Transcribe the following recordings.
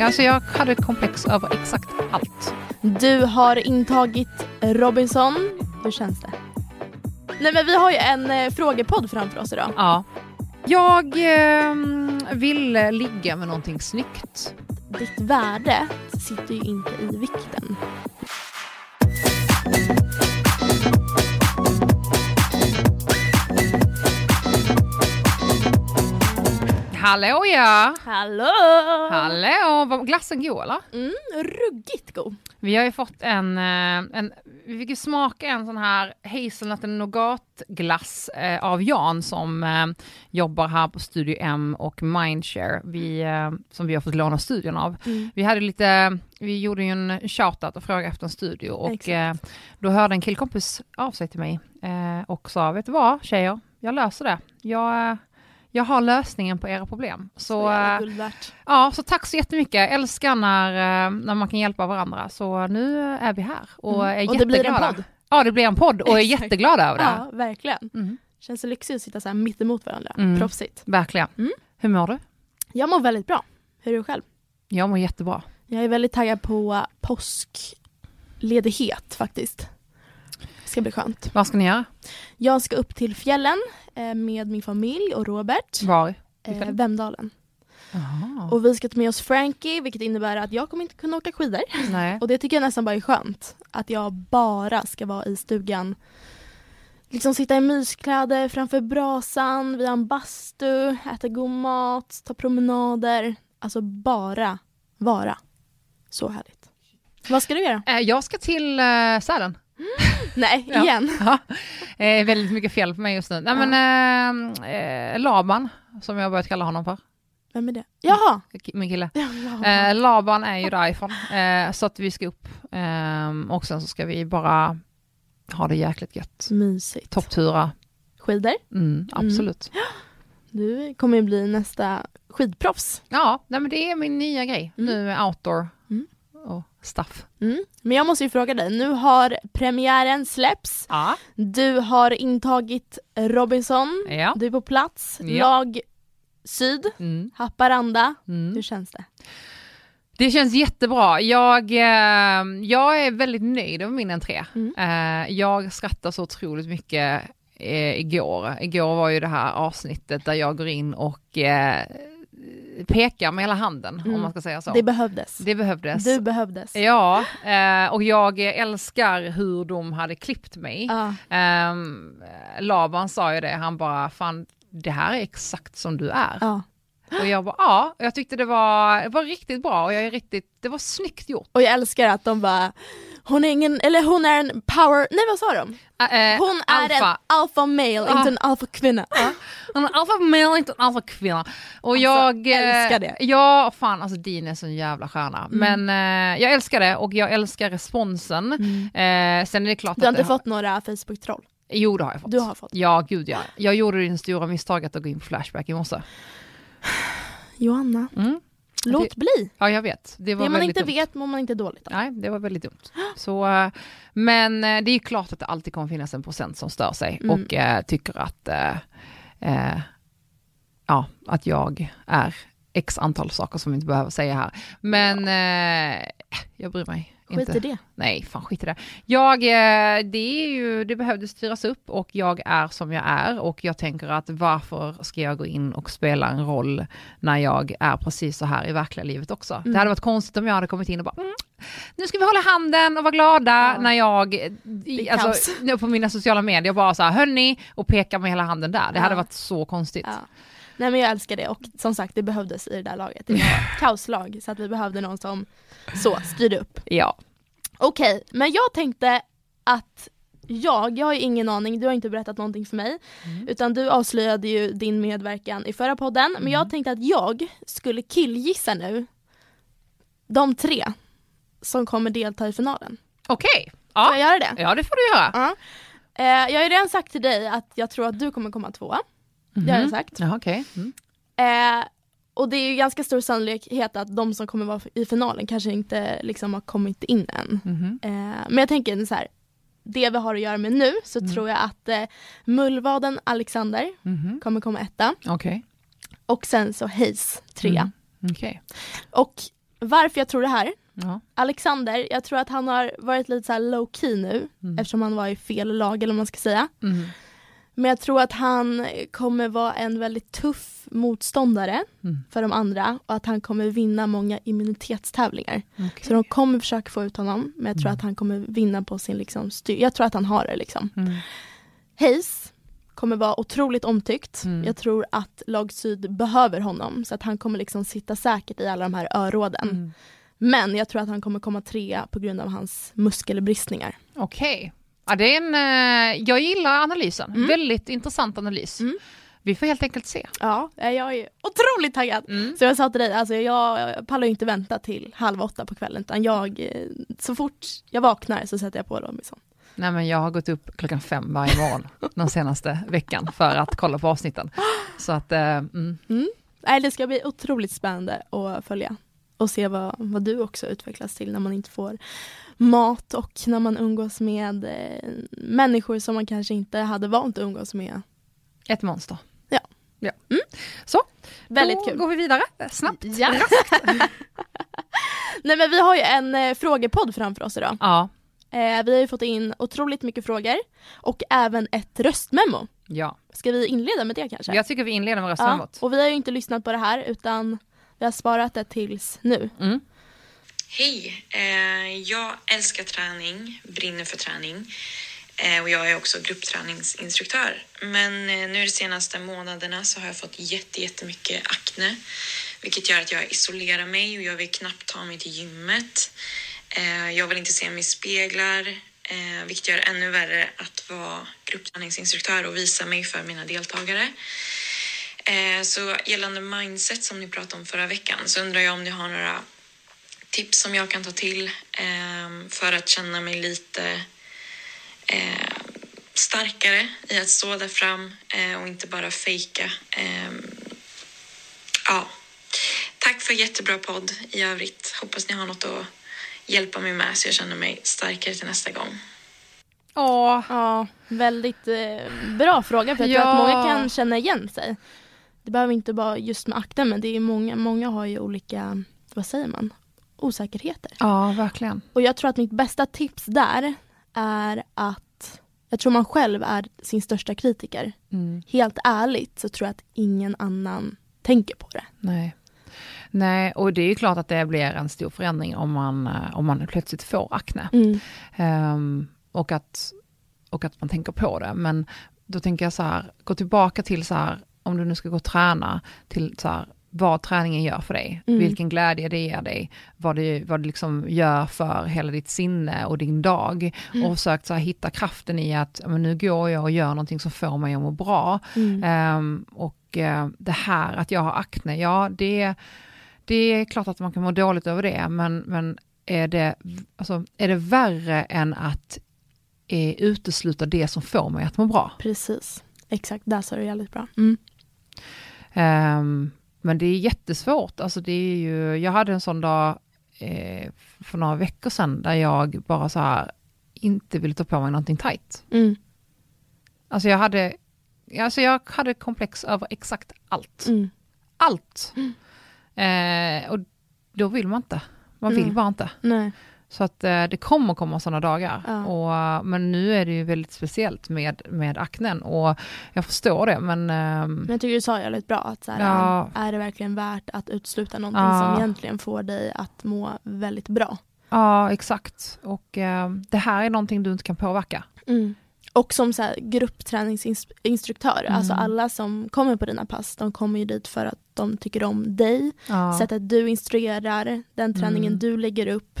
alltså jag hade ett komplex över exakt allt. Du har intagit Robinson. Hur känns det? Nej men vi har ju en eh, frågepodd framför oss idag. Ja. Jag eh, vill ligga med någonting snyggt. Ditt värde sitter ju inte i vikten. Hallå ja! Hallå! Hallå! Var glassen god eller? Mm, ruggigt god. Vi har ju fått en, eh, en vi fick ju smaka en sån här hazelnut nougatglass eh, av Jan som eh, jobbar här på Studio M och Mindshare, vi, eh, som vi har fått låna studion av. Mm. Vi hade lite, vi gjorde ju en shoutout och frågade efter en studio och eh, då hörde en killkompis av sig till mig eh, och sa, vet du vad tjejer, jag löser det. Jag, jag har lösningen på era problem. Så, Så eh. Ja, så tack så jättemycket. Älskar när, eh, när man kan hjälpa varandra. Så nu är vi här och är Mm. Och det blir en jätteglada. podd. Ja, det blir en podd och jag är jätteglad över det. Ja, verkligen. Mm. Känns så lyxigt att sitta så här mitt emot varandra. Mm. Proffsigt. Verkligen. Mm. Hur mår du? Jag mår väldigt bra. Hur är du själv? Jag mår jättebra. Jag är väldigt taggad på påskledighet faktiskt. Ska bli skönt. Vad ska ni göra? Jag ska upp till fjällen eh, med min familj och Robert. Var? Eh? Vemdalen. Jaha. Och vi ska ta med oss Frankie vilket innebär att jag kommer inte kunna åka skidor. Nej. Och det tycker jag nästan bara är skönt. Att jag bara ska vara i stugan. Liksom sitta i myskläder framför brasan, vi har en bastu, äta god mat, ta promenader. Alltså bara vara. Så härligt. Vad ska du göra? Eh, Jag ska till uh, Sälen. Nej, Ja. igen. Ja. Eh, väldigt mycket fel på mig just nu. Nej men eh, eh, Laban, som jag har börjat kalla honom för, Vem är det? Jaha! min kille. Ja, Eh, Laban är ju därifrån, eh, så att vi ska upp. Eh, och sen så ska vi bara ha det jäkligt gött. Mysigt. Topptura, Skidor. mm, absolut. Du kommer ju bli nästa skidproffs. Ja, nej men det är min nya grej. Mm. Nu är outdoor Mm. Och stuff. Mm. Men jag måste ju fråga dig, nu har premiären släpps. Ja. Du har intagit Robinson. Ja. Du är på plats. Ja. Lag Syd, Mm. Haparanda. Mm. Hur känns det? Det känns jättebra. Jag, eh, jag är väldigt nöjd över min entré. Mm. Eh, jag skrattar så otroligt mycket eh, igår. Igår var ju det här avsnittet där jag går in och eh, pekar med hela handen, Mm. om man ska säga så. Det behövdes. Det behövdes. Du behövdes. Ja, eh, och jag älskar hur de hade klippt mig. Ja. Um, Laban sa ju det, han bara, fan det här är exakt som du är. Ja. Och jag bara, ja, och jag tyckte det var, det var riktigt bra och jag är riktigt, det var snyggt gjort. Och jag älskar att de bara hon är ingen, eller hon är en power, nej vad sa de? Eh, Hon är alfa. en alpha male, Ja. inte en alpha kvinna. Han är alfa male, inte en alfa kvinna. Och Alltså, jag eh, älskar det. Ja, fan alltså Dean är så en jävla stjärna. Mm. Men eh, jag älskar det och jag älskar responsen. Eh, sen är det klart Du har inte fått några Facebook-troll? Jo, det har jag fått. Du har fått. Ja, gud ja. Jag gjorde det stora misstaget att gå in på Flashback i morse. Johanna, Mm. låt bli. Ja, jag vet. Det var Det man inte dumt. vet mår man inte dåligt av. Nej, det var väldigt dumt. Så, men eh, det är ju klart att det alltid kommer finnas en procent som stör sig Mm. och eh, tycker att, eh, eh, ja, att jag är x antal saker som vi inte behöver säga här. Men eh, jag bryr mig Skit inte. i det. Nej, fan skit i det. Jag, eh, det är ju, det behövde styras upp och jag är som jag är och jag tänker att varför ska jag gå in och spela en roll när jag är precis så här i verkliga livet också. Mm. Det hade varit konstigt om jag hade kommit in och bara, mm, nu ska vi hålla handen och vara glada Ja. när jag, i, alltså, på mina sociala medier bara så här, hörni, och pekar med hela handen där. Det Ja. hade varit så konstigt. Ja. Nej men jag älskar det och som sagt det behövdes i det där laget. Det var kaoslag så att vi behövde någon som så styrde upp. Ja. Okej, men jag tänkte att jag, jag har ju ingen aning, du har inte berättat någonting för mig. Mm. Utan du avslöjade ju din medverkan i förra podden. Men Mm. jag tänkte att jag skulle killgissa nu de tre som kommer delta i finalen. Okej, Får ja. jag göra det? ja det får du göra. Ja. Eh, jag har ju redan sagt till dig att jag tror att du kommer komma tvåa. Det har jag Mhm. sagt. Ja, okej. Mm. Eh, och det är ju ganska stor sannolikhet att de som kommer vara i finalen kanske inte liksom har kommit in än. Mhm. Eh, men jag tänker så här, det vi har att göra med nu så Mm. tror jag att eh, Mullvaden Alexander Mhm. kommer komma etta Okej. och sen så Hayes trea. Mm. Okej. Och Varför jag tror det här? Ja. Alexander, jag tror att han har varit lite så low key nu Mm. eftersom han var i fel lag eller vad man ska säga. Mm. Men jag tror att han kommer vara en väldigt tuff motståndare Mm. för de andra och att han kommer vinna många immunitetstävlingar. Okej. Så de kommer försöka få ut honom men jag tror Mm. att han kommer vinna på sin liksom styr. Jag tror att han har det liksom. Mm. Hayes kommer vara otroligt omtyckt. Mm. Jag tror att lag syd behöver honom så att han kommer liksom sitta säkert i alla de här öråden. Mm. Men jag tror att han kommer komma trea på grund av hans muskelbristningar. Okej. Ja, det är en, eh, jag gillar analysen. Mm. Väldigt intressant analys. Mm. Vi får helt enkelt se. Ja, jag är otroligt taggad. Mm. Så jag sa till dig, alltså jag pallar ju inte vänta till halv åtta på kvällen utan jag, eh, så fort jag vaknar så sätter jag på Robinson. Nej, men jag har gått upp klockan fem varje morgon den senaste veckan för att kolla på avsnitten. Så att, eh, mm. Nej, det ska bli otroligt spännande att följa och se vad, vad du också utvecklas till när man inte får mat och när man umgås med eh, människor som man kanske inte hade vant att umgås med. ett monster. Ja. ja. Mm. Så, Väldigt då kul. går vi vidare eh, snabbt. Ja. Nej men vi har ju en eh, frågepodd framför oss idag. Ja. Eh, vi har ju fått in otroligt mycket frågor och även ett röstmemo. ja. Ska vi inleda med det kanske? Jag tycker vi inleder med ja. röstmemot. Och vi har ju inte lyssnat på det här utan vi har sparat det tills nu. Mm. Hej! Eh, jag älskar träning, brinner för träning eh, och jag är också gruppträningsinstruktör. Men eh, nu de senaste månaderna så har jag fått jätte, jättemycket akne vilket gör att jag isolerar mig och jag vill knappt ta mig till gymmet. Jag vill inte se mig i speglar vilket gör det ännu värre att vara gruppträningsinstruktör och visa mig för mina deltagare. Eh, Så gällande mindset som ni pratade om förra veckan så undrar jag om ni har några tips som jag kan ta till eh, för att känna mig lite eh, starkare i att stå där fram eh, och inte bara fejka. Eh, ja. Tack för jättebra podd i övrigt. Hoppas ni har något att hjälpa mig med så jag känner mig starkare till nästa gång. Ja, väldigt eh, bra fråga för jag tror Ja. att många kan känna igen sig. Det behöver inte vara just med akten men det är många, många har ju olika, vad säger man, osäkerheter. ja verkligen. Och jag tror att mitt bästa tips där är att jag tror man själv är sin största kritiker. Mm. Helt ärligt så tror jag att ingen annan tänker på det. Nej. Nej, och det är ju klart att det blir en stor förändring om man, eh, om man plötsligt får akne. Mm. Ehm, och, att, och att man tänker på det. Men då tänker jag så här, gå tillbaka till så här, om du nu ska gå och träna, till så här, vad träningen gör för dig, Mm. vilken glädje det ger dig, vad det, vad det liksom gör för hela ditt sinne och din dag. Mm. Och försökt så här, hitta kraften i att men nu går jag och gör någonting som får mig att må bra. Mm. Ehm, och eh, det här att jag har akne, ja det, det är klart att man kan må dåligt över det, men, men är, det, alltså, är det värre än att eh, utesluta det som får mig att må bra? Precis, exakt, där sa du jävligt bra. Mm. Ehm, men det är jättesvårt, alltså det är ju, jag hade en sån dag eh, för några veckor sedan där jag bara så här inte ville ta på mig någonting tajt. Mm. Alltså jag hade, alltså jag hade komplex över exakt allt. Mm. allt. Eh, och då vill man inte. Man vill Nej. bara inte. Nej. Så att eh, det kommer komma sådana dagar. Ja. Och, eh, men nu är det ju väldigt speciellt med, med aknen och jag förstår det men ehm, Men jag tycker du sa jävligt bra att så här, Ja. är det verkligen värt att utsluta någonting Ja. som egentligen får dig att må väldigt bra? ja exakt. Och eh, det här är någonting du inte kan påverka. Och som så här, gruppträningsinstruktör, Mm. alltså alla som kommer på dina pass, de kommer ju dit för att de tycker om dig, Ja. sättet du instruerar, den träningen Mm. du lägger upp.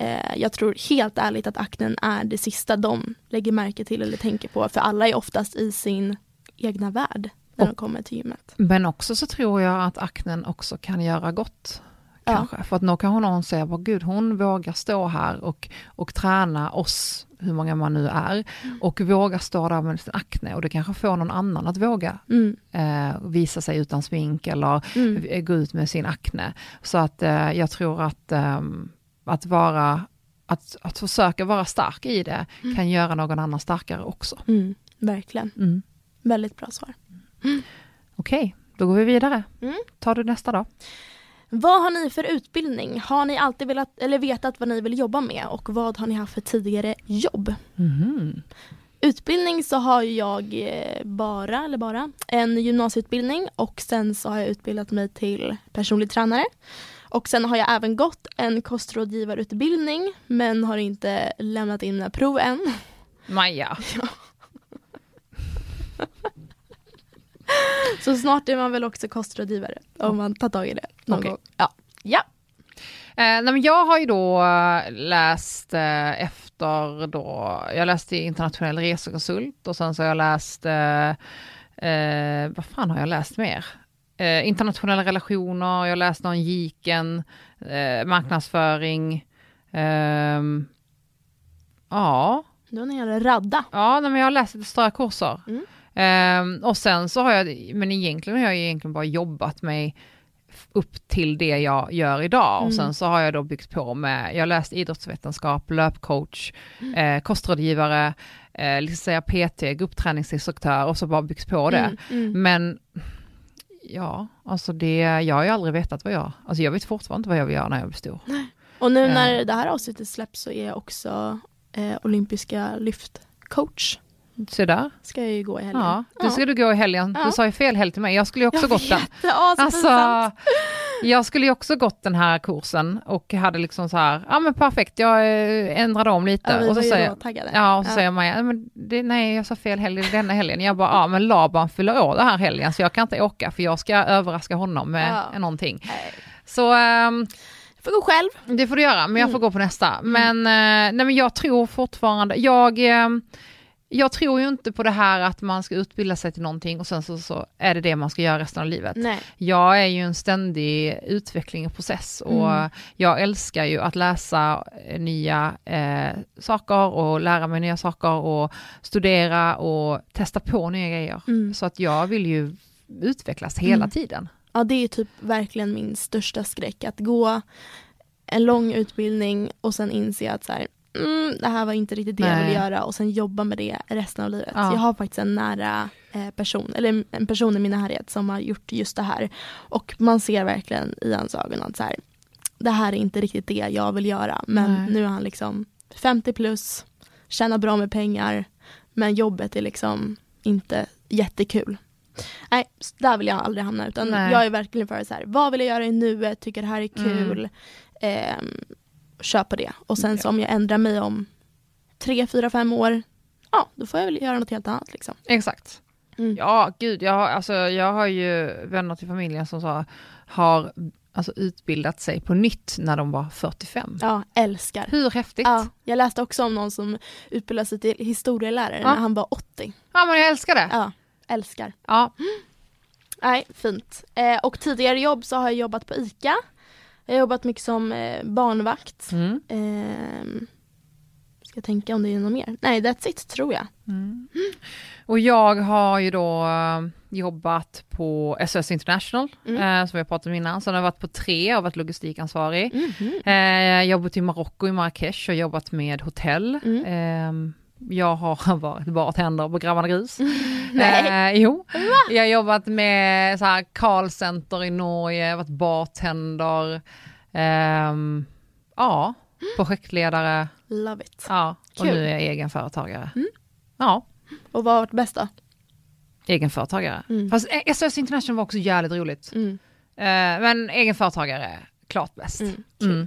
Eh, jag tror helt ärligt att aknen är det sista de lägger märke till eller tänker på, för alla är oftast i sin egna värld när de Och- kommer till gymmet. Men också så tror jag att aknen också kan göra gott. Ja. Kanske. För att då kan någon säga, vad gud hon vågar stå här och, och träna oss, hur många man nu är, Mm. och vågar stå där med sin akne och det kanske får någon annan att våga Mm. eh, visa sig utan smink eller Mm. gå ut med sin akne. Så att eh, jag tror att, ehm, att vara att, att försöka vara stark i det kan göra någon annan starkare också. Mm. Verkligen. Mm. Väldigt bra svar. Okej, då går vi vidare. Mm. Tar du nästa då? Vad har ni för utbildning? Har ni alltid velat, eller vetat vad ni vill jobba med och vad har ni haft för tidigare jobb? Mhm. Utbildning så har jag eh, bara, eller bara, en gymnasieutbildning och sen så har jag utbildat mig till personlig tränare. Och sen har jag även gått en kostrådgivarutbildning men har inte lämnat in mina prov än. Maja. Så snart är man väl också kostrådgivare om man tar tag i det någon Okej. gång. Ja. ja. Eh, nej, jag har ju då eh, läst eh, efter då, jag läste internationell resekonsult och sen så har jag läst, eh, eh, vad fan har jag läst mer? Eh, internationella relationer, jag har läst någon giken, eh, marknadsföring, ehm, ja, Du har en hel radda. Ja, men jag har läst lite större kurser. Mm. Ehm, och sen så har jag, men egentligen har jag egentligen bara jobbat mig upp till det jag gör idag. Och Mm. sen så har jag då byggt på med, jag har läst idrottsvetenskap, löpcoach, Mm. eh, kostrådgivare, eh, liksom säga PT, gruppträningsinstruktör och så bara byggt på det. Mm, mm. Men ja, alltså det, jag har ju aldrig vetat vad jag, alltså jag vet fortfarande inte vad jag vill göra när jag blir stor. Och nu Eh. när det här avsnittet släpps så är jag också eh, olympiska lyftcoach. Så där. Ska jag ju gå i helgen. Ja, du ska du gå i helgen. Ja. Du sa ju fel helg till mig. Jag skulle ju också jag gått den. vet, det är Alltså, aspinsamt. jag skulle ju också gått den här kursen och hade liksom så här, ja men perfekt, jag eh, ändrade om lite. Ja, vi och så var ju säger, taggade. ja, och så säger Maja, "Nej, men det, nej jag sa fel helg denna helgen. Jag bara, ja men Laban fyller år den här helgen så jag kan inte åka för jag ska överraska honom med Ja. någonting. Nej. Så ehm, Jag får gå själv. det får du göra, men jag får Mm. gå på nästa. Men, eh, nej, men jag tror fortfarande, jag, eh, jag tror ju inte på det här att man ska utbilda sig till någonting och sen så, så är det det man ska göra resten av livet. Nej. Jag är ju en ständig utveckling och process och Mm. jag älskar ju att läsa eh, nya eh, saker och lära mig nya saker och studera och testa på nya grejer. Mm. Så att jag vill ju utvecklas hela Mm. tiden. Ja det är typ verkligen min största skräck. Att gå en lång utbildning och sen inse att så här, mm, det här var inte riktigt det jag Nej. ville göra och sen jobba med det resten av livet. Ja. Jag har faktiskt en nära eh, person, eller en person i min närhet som har gjort just det här. Och man ser verkligen i hans ögon att så här, det här är inte riktigt det jag vill göra. Men Nej. nu är han liksom 50 plus, tjänar bra med pengar, men jobbet är liksom inte jättekul. Nej, där vill jag aldrig hamna utan Nej. jag är verkligen för så här, vad vill jag göra i nuet, tycker det här är kul, Mm. ehm, kör på det. Och sen så Ja. om jag ändrar mig om tre, fyra, fem år, ja då får jag väl göra något helt annat liksom. Exakt. Mm. Ja, gud, jag har, alltså, jag har ju vänner till familjen som så, har alltså, utbildat sig på nytt när de var 45. Ja, älskar. Hur häftigt? Ja, jag läste också om någon som utbildade sig till historielärare Ja. när han var 80. Ja, men jag älskar det. Ja, älskar. Ja. Nej, fint. Eh, och tidigare jobb så har jag jobbat på ICA. Jag har jobbat mycket som eh, barnvakt. Mm. Ehm, ska jag tänka om det är något mer? Nej, that's it tror jag. Mm. Och jag har ju då eh, jobbat på SOS International, Mm. eh, som jag pratade om innan. Så jag har varit på tre, jag har varit logistikansvarig. Mhm. Eh, jag jobbat i Marocko, i Marrakesh, och jobbat med hotell. Mm. Eh, jag har varit bartender på Grabbarna Gris. Nej. Eh, jo, jag har jobbat med så här callcenter i Norge, jag har varit bartender. Ehm, ja, projektledare. Love it. Ja, och Kul. nu är jag egenföretagare. Mm. Ja, Och vad har varit bäst då? egenföretagare. Mm. Fast eh, SOS International var också jävligt roligt. Mm. Eh, men egenföretagare, klart bäst. Mm.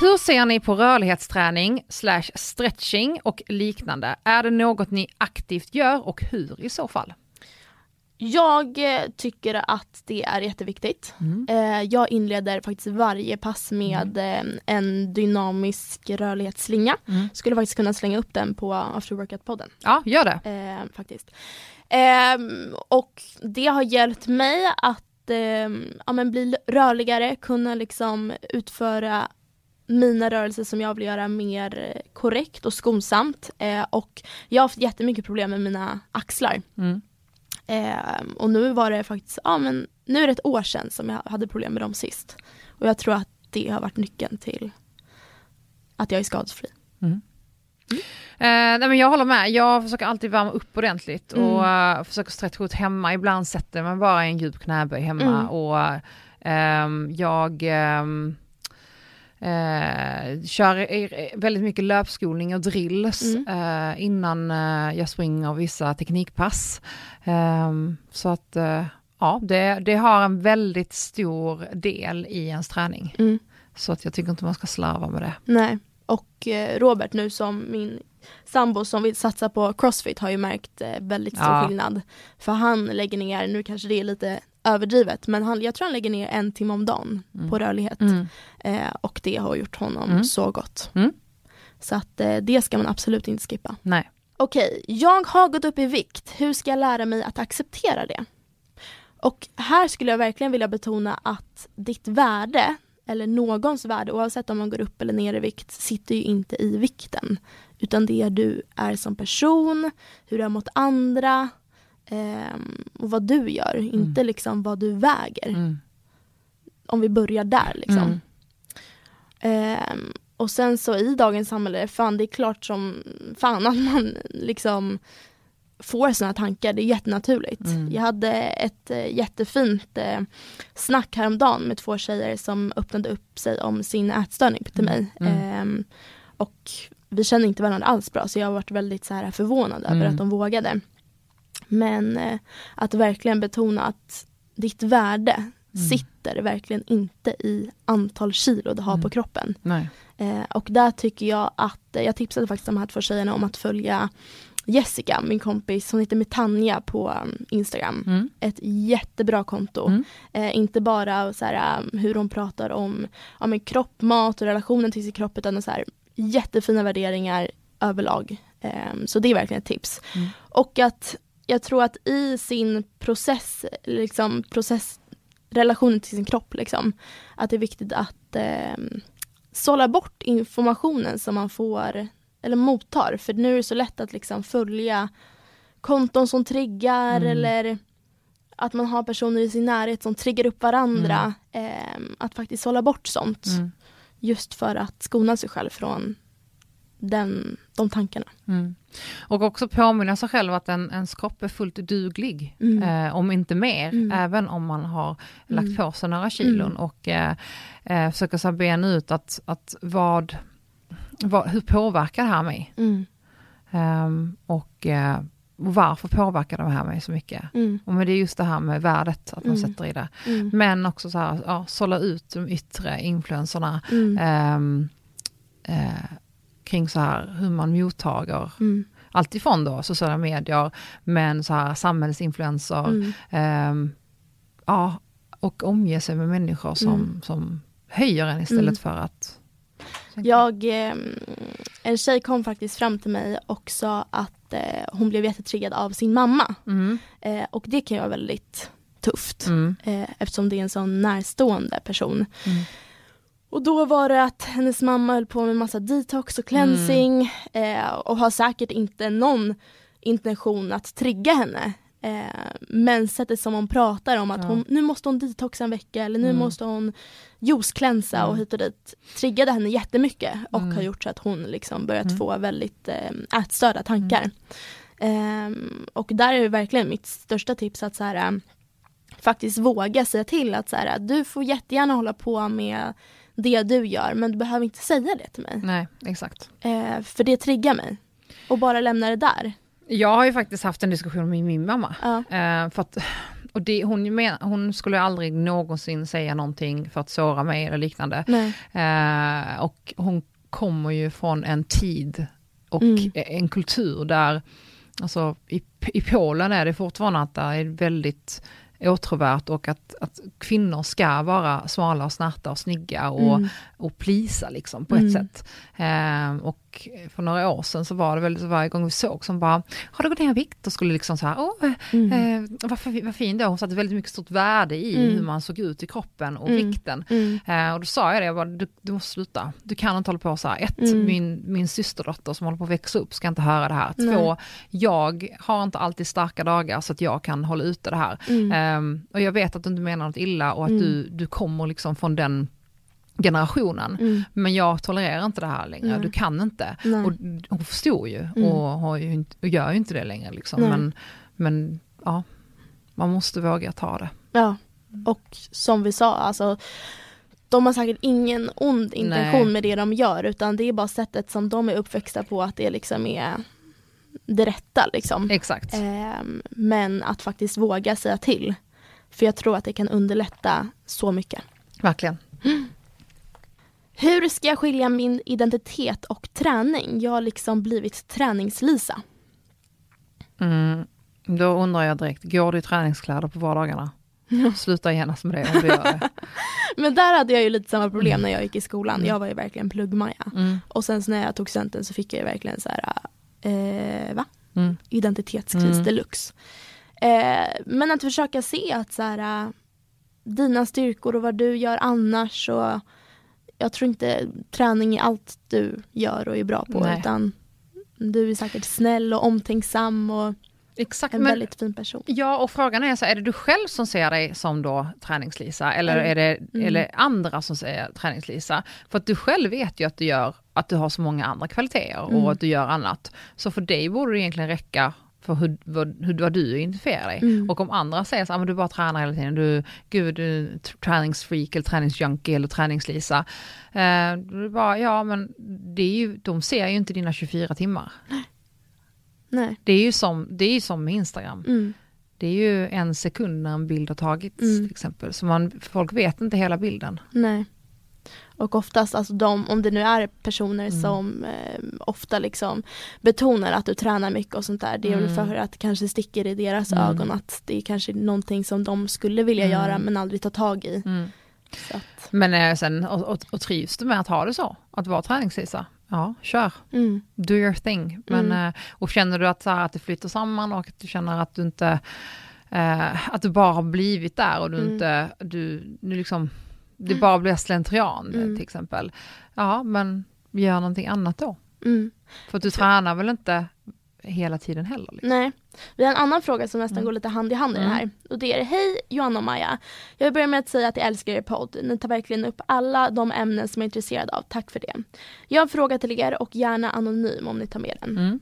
Hur ser ni på rörlighetsträning slash stretching och liknande? Är det något ni aktivt gör och hur i så fall? Jag eh, tycker att det är jätteviktigt. Mm. Eh, jag inleder faktiskt varje pass med eh, en dynamisk rörlighetsslinga. Mm. Skulle faktiskt kunna slänga upp den på After Workout-podden. Ja, gör det. Eh, faktiskt. Ehm, och det har hjälpt mig att ehm, ja, men bli rörligare, kunna liksom utföra mina rörelser som jag vill göra mer eh, korrekt och skonsamt. Eh, och jag har haft jättemycket problem med mina axlar. Mm. Ehm, och nu var det faktiskt, ja men nu är det ett år sedan som jag hade problem med dem sist. Och jag tror att det har varit nyckeln till att jag är skadesfri. Eh, nej men jag håller med, jag försöker alltid värma upp ordentligt Mm. och eh, försöker stretcha ut hemma. Ibland sätter man bara en djup knäböj hemma Mm. och ehm, jag ehm, eh, kör väldigt mycket löpskolning och drills Mm. eh, innan eh, jag springer vissa teknikpass. Ehm, så att eh, ja, det, det har en väldigt stor del i ens träning. Mm. Så att jag tycker inte man ska slarva med det. Nej, och eh, Robert nu som min sambo som vill satsa på crossfit har ju märkt eh, väldigt stor Ja. skillnad. För han lägger ner, nu kanske det är lite överdrivet, men han, jag tror han lägger ner en timme om dagen Mm. på rörlighet. Mm. Eh, och det har gjort honom Mm. så gott. Mm. Så att eh, det ska man absolut inte skippa. Nej. Okej, jag har gått upp i vikt. Hur ska jag lära mig att acceptera det? Och här skulle jag verkligen vilja betona att ditt värde, eller någons värde, oavsett om man går upp eller ner i vikt, sitter ju inte i vikten. Utan det du är som person, hur du har mot andra ehm, och vad du gör, inte liksom vad du väger. Mm. Om vi börjar där liksom. Mm. Ehm, och sen så i dagens samhälle, fan det är klart som fan att man liksom får sådana tankar, det är jättenaturligt. Mm. Jag hade ett eh, jättefint eh, snack häromdagen med två tjejer som öppnade upp sig om sin ätstörning till mig. Mm. Ehm, och vi känner inte varandra alls bra så jag har varit väldigt så här förvånad över Mm. att de vågade. Men eh, att verkligen betona att ditt värde Mm. sitter verkligen inte i antal kilo du har Mm. på kroppen. Eh, och där tycker jag att, eh, jag tipsade faktiskt de här två tjejerna om att följa Jessica, min kompis, hon heter Metania på um, Instagram. Mm. Ett jättebra konto. Mm. Eh, inte bara så här, um, hur hon pratar om ja, men kropp, mat och relationen till sin kropp utan så här, jättefina värderingar överlag. Eh, så det är verkligen ett tips. Mm. Och att jag tror att i sin process, liksom process, relationen till sin kropp, liksom, att det är viktigt att eh, sålla bort informationen som man får eller mottar. För nu är det så lätt att liksom följa konton som triggar Mm. eller att man har personer i sin närhet som triggar upp varandra. Eh, att faktiskt sålla bort sånt. Mm. Just för att skona sig själv från den, de tankarna. Mm. Och också påminna sig själv att en, ens kropp är fullt duglig, Mm. eh, om inte mer, Mm. även om man har lagt Mm. på sig några kilon Mm. och eh, eh, försöka så bena ut att, att vad, vad, hur påverkar det här mig? Ehm, och eh, varför påverkar det här mig så mycket? Mm. Och men det är just det här med värdet, att man Mm. sätter i det. Mm. Men också så här, ja, sålla ut de yttre influenserna Mm. ehm, eh, kring så här hur man mottager Mm. alltifrån då sociala medier, men så här samhällsinfluenser, Mm. ehm, ja, och omge sig med människor som, Mm. som höjer en istället Mm. för att... Jag, eh, en tjej kom faktiskt fram till mig och sa att eh, hon blev jättetriggad av sin mamma. Mm, Eh, och det kan ju vara väldigt tufft mm, eh, eftersom det är en sån närstående person. Mm. Och då var det att hennes mamma höll på med massa detox och cleansing eh, och har säkert inte någon intention att trigga henne. Eh, men sättet som hon pratar om att Ja. hon, nu måste hon detoxa en vecka eller nu Mm. måste hon juiceklänsa och Mm. hit och dit triggade henne jättemycket och Mm. har gjort så att hon liksom börjat Mm. få väldigt eh, ätstörda tankar. Ehm, och där är verkligen mitt största tips att så här, eh, faktiskt våga säga till att så här, du får jättegärna hålla på med det du gör men du behöver inte säga det till mig. nej, exakt. Eh, för det triggar mig. Och bara lämna det där. Jag har ju faktiskt haft en diskussion med min mamma. Ja. Eh, för att, och det, hon, men, hon skulle aldrig någonsin säga någonting för att såra mig eller liknande. Eh, och hon kommer ju från en tid och Mm. en kultur där, alltså i, i Polen är det fortfarande att det är väldigt åtråvärt och att, att kvinnor ska vara smala och snärta och snygga och, Mm. och plisa liksom på Mm. ett sätt. Eh, och för några år sedan så var det väldigt så varje gång vi såg som bara, har du gått ner i vikt? Och skulle liksom så här, åh, eh, Mm. eh, vad, fi- vad fin du. Hon satte väldigt mycket stort värde i Mm. hur man såg ut i kroppen och Mm. vikten. Mm. Eh, och då sa jag det, jag bara, du, du måste sluta. Du kan inte hålla på så här. Ett, Mm. min, min systerdotter som håller på att växa upp ska inte höra det här. Två, jag har inte alltid starka dagar så att jag kan hålla ute det här. Ehm, och jag vet att du inte menar något illa och att du, du kommer liksom från den generationen. Mm. Men jag tolererar inte det här längre, Nej. du kan inte. Nej. Och hon förstår ju Mm. och, har ju inte, och gör ju inte det längre. Liksom. Men, men ja, man måste våga ta det. Ja, och som vi sa, alltså de har säkert ingen ond intention Nej. med det de gör utan det är bara sättet som de är uppväxta på att det liksom är det rätta liksom. Exakt. Ehm, men att faktiskt våga säga till. För jag tror att det kan underlätta så mycket. Verkligen. Hur ska jag skilja min identitet och träning? Jag har liksom blivit träningslisa. Mm. Då undrar jag direkt, går du i träningskläder på vardagarna? Sluta genast med det om du gör det. Men där hade jag ju lite samma problem när jag gick i skolan. Jag var ju verkligen pluggmaja. Mm. Och sen när jag tog studenten så fick jag ju verkligen så här, eh, va? Mm. Identitetskris Mm. deluxe. Eh, men att försöka se att så här, eh, dina styrkor och vad du gör annars och jag tror inte träning är allt du gör och är bra på Nej. utan du är säkert snäll och omtänksam och Exakt, en men väldigt fin person. Ja, och frågan är så är det du själv som ser dig som då träningslisa eller Mm. är det Mm. eller andra som säger träningslisa? För att du själv vet ju att du gör, att du har så många andra kvaliteter Mm. och att du gör annat. Så för dig borde det egentligen räcka för hur, vad, hur, vad du identifierar dig. Mm. Och om andra säger så här, men du bara tränar hela tiden, du, gud, du träningsfreak eller träningsjunkie eller träningslisa. Eh, det bara, ja men det är ju, de ser ju inte dina 24 timmar. Nej. Det är ju som, det är ju som med Instagram. Mm. Det är ju en sekund när en bild har tagits Mm. till exempel. Så man, folk vet inte hela bilden. Nej. Och oftast, alltså de, om det nu är personer Mm. som eh, ofta liksom betonar att du tränar mycket och sånt där, det är väl Mm. för att det kanske sticker i deras Mm. ögon att det är kanske någonting som de skulle vilja Mm. göra men aldrig tar tag i. Men eh, sen, och, och, och trivs du med att ha det så? Att vara träningslisa? Ja, kör. mm, Do your thing. Men, Mm. eh, och känner du att, så här, att det flyter samman och att du känner att du inte, eh, att du bara har blivit där och du Mm. inte, du, du liksom, det bara blir slentrian Mm. till exempel. Ja, men gör någonting annat då. mm. För att du tränar väl inte hela tiden heller? Liksom. Nej. Vi har en annan fråga som nästan Mm. går lite hand i hand i det Mm. här. Och det är Hej Johanna och Maja. Jag vill börja med att säga att jag älskar er podd. Ni tar verkligen upp alla de ämnen som jag är intresserad av. Tack för det. Jag har en fråga till er och gärna anonym om ni tar med den.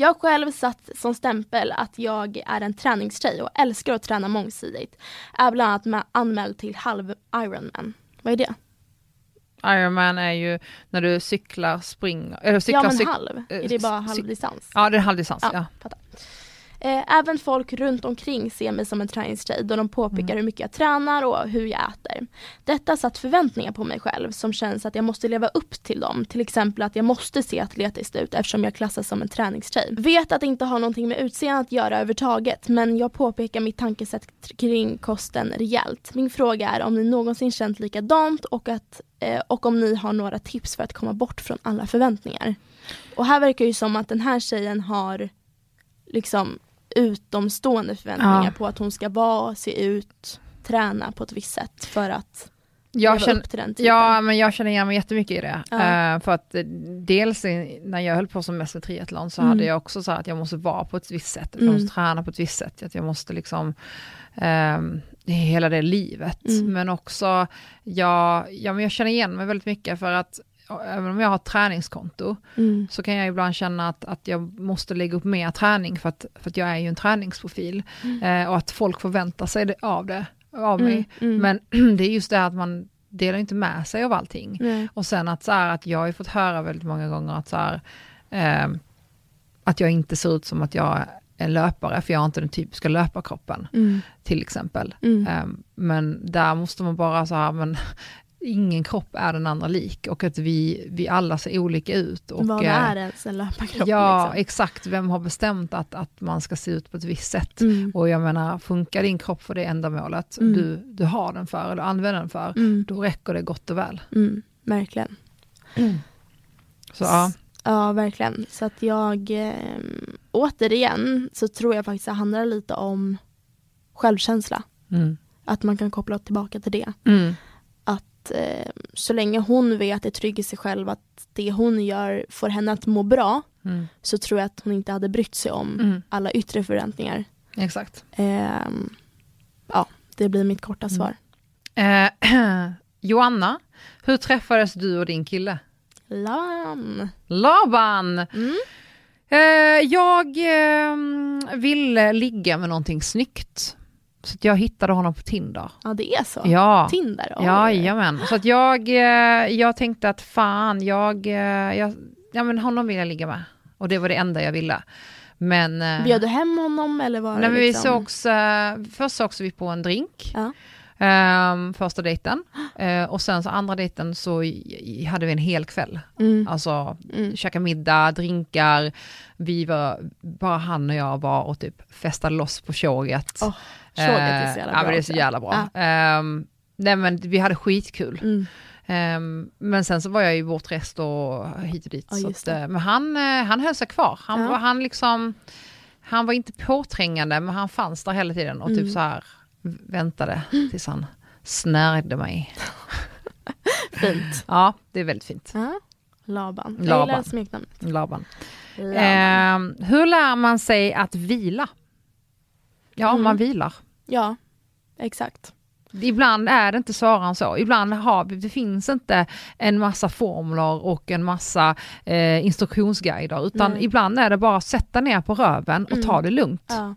Jag själv satt som stämpel att jag är en träningstjej och älskar att träna mångsidigt. Är bland annat med- anmäld till halv Ironman. Vad är det? Ironman är ju när du cyklar, springer, eller cyklar, ja men halv. eh, Är det bara cyk- halvdistans? Ja, det är halvdistans. Ja. Ja. Eh, även folk runt omkring ser mig som en träningstjej då de påpekar Mm. hur mycket jag tränar och hur jag äter. Detta satt förväntningar på mig själv som känns att jag måste leva upp till dem. Till exempel att jag måste se atletisk ut eftersom jag klassas som en träningstjej. Vet att det inte har någonting med utseende att göra överhuvudtaget men jag påpekar mitt tankesätt kring kosten rejält. Min fråga är om ni någonsin känt likadant och, att, eh, och om ni har några tips för att komma bort från alla förväntningar. Och här verkar ju som att den här tjejen har liksom utomstående förväntningar Ja. på att hon ska vara, se ut, träna på ett visst sätt för att Jag känner, upp till den typen. ja, men jag känner igen mig jättemycket i det. Ja. Eh, för att eh, dels när jag höll på som mest med triathlon så Mm. hade jag också så att jag måste vara på ett visst sätt, Mm. jag måste träna på ett visst sätt, att jag måste liksom ehm, hela det livet. Mm. Men också, jag, ja, men jag känner igen mig väldigt mycket för att även om jag har ett träningskonto Mm. så kan jag ibland känna att, att jag måste lägga upp mer träning för att, för att jag är ju en träningsprofil. Eh, och att folk förväntar sig det, av det, av mig. Mm. Mm. Men det är just det att man delar inte med sig av allting. Nej. Och sen att så här, att jag har fått höra väldigt många gånger att så här, eh, att jag inte ser ut som att jag är en löpare, för jag har inte den typiska löparkroppen, Mm. till exempel. Mm. Eh, men där måste man bara så här, men ingen kropp är den andra lik och att vi, vi alla ser olika ut. Och, Vad eh, är ens en löparkropp? Ja, liksom? exakt. Vem har bestämt att, att man ska se ut på ett visst sätt? Mm. Och jag menar, funkar din kropp för det ändamålet Mm. du, du har den för, eller använder den för, Mm. då räcker det gott och väl. Mm. Verkligen. Så ja, Ja, verkligen. Så att jag, eh, återigen, så tror jag faktiskt det handlar lite om självkänsla. mm. Att man kan koppla tillbaka till det. Att eh, så länge hon vet, är trygg i sig själv, att det hon gör får henne att må bra, Mm. så tror jag att hon inte hade brytt sig om Mm. alla yttre förväntningar. exakt. Ehm, ja, det blir mitt korta Mm. svar. Eh, Joanna, hur träffades du och din kille? Lan. Laban! Mm. Eh, jag eh, ville ligga med någonting snyggt. Så jag hittade honom på Tinder. Ja, det är så. Ja. Tinder. oj. Jajamän, så att jag, eh, jag tänkte att fan, jag, eh, jag, ja men honom vill jag ligga med. Och det var det enda jag ville. Men, eh, Bjöd du hem honom eller var nej, det men vi liksom... sågs, först sågs vi på en drink, Ja. ehm, första dejten. Eh, och sen så andra dejten så hade vi en hel kväll. Mm. Alltså Mm. käka middag, drinkar, vi var, bara han och jag var och typ festade loss på tjoget. Åh, Tjoget är så jävla Eh, bra. Ja men det är så jävla bra. Ehm, nej men vi hade skitkul. Mm. Ehm, men sen så var jag ju bortrest och hit och dit. Ja, så att, det. eh, men han, eh, han höll sig kvar. Han, Ja. var, han, liksom, han var inte påträngande men han fanns där hela tiden och Mm. typ så här väntade tills han snärjde mig. Fint. Ja, det är väldigt fint. Ja. Laban. Jag Laban. gillar smeknamnet. Laban. Laban. Ehm, hur lär man sig att vila? Ja, Mm. man vilar. Ja, exakt. Ibland är det inte svårare än så. Ibland har vi, det finns inte en massa formler och en massa eh, instruktionsguider, utan Nej. ibland är det bara att sätta ner på röven och ta Mm. det lugnt. Ja.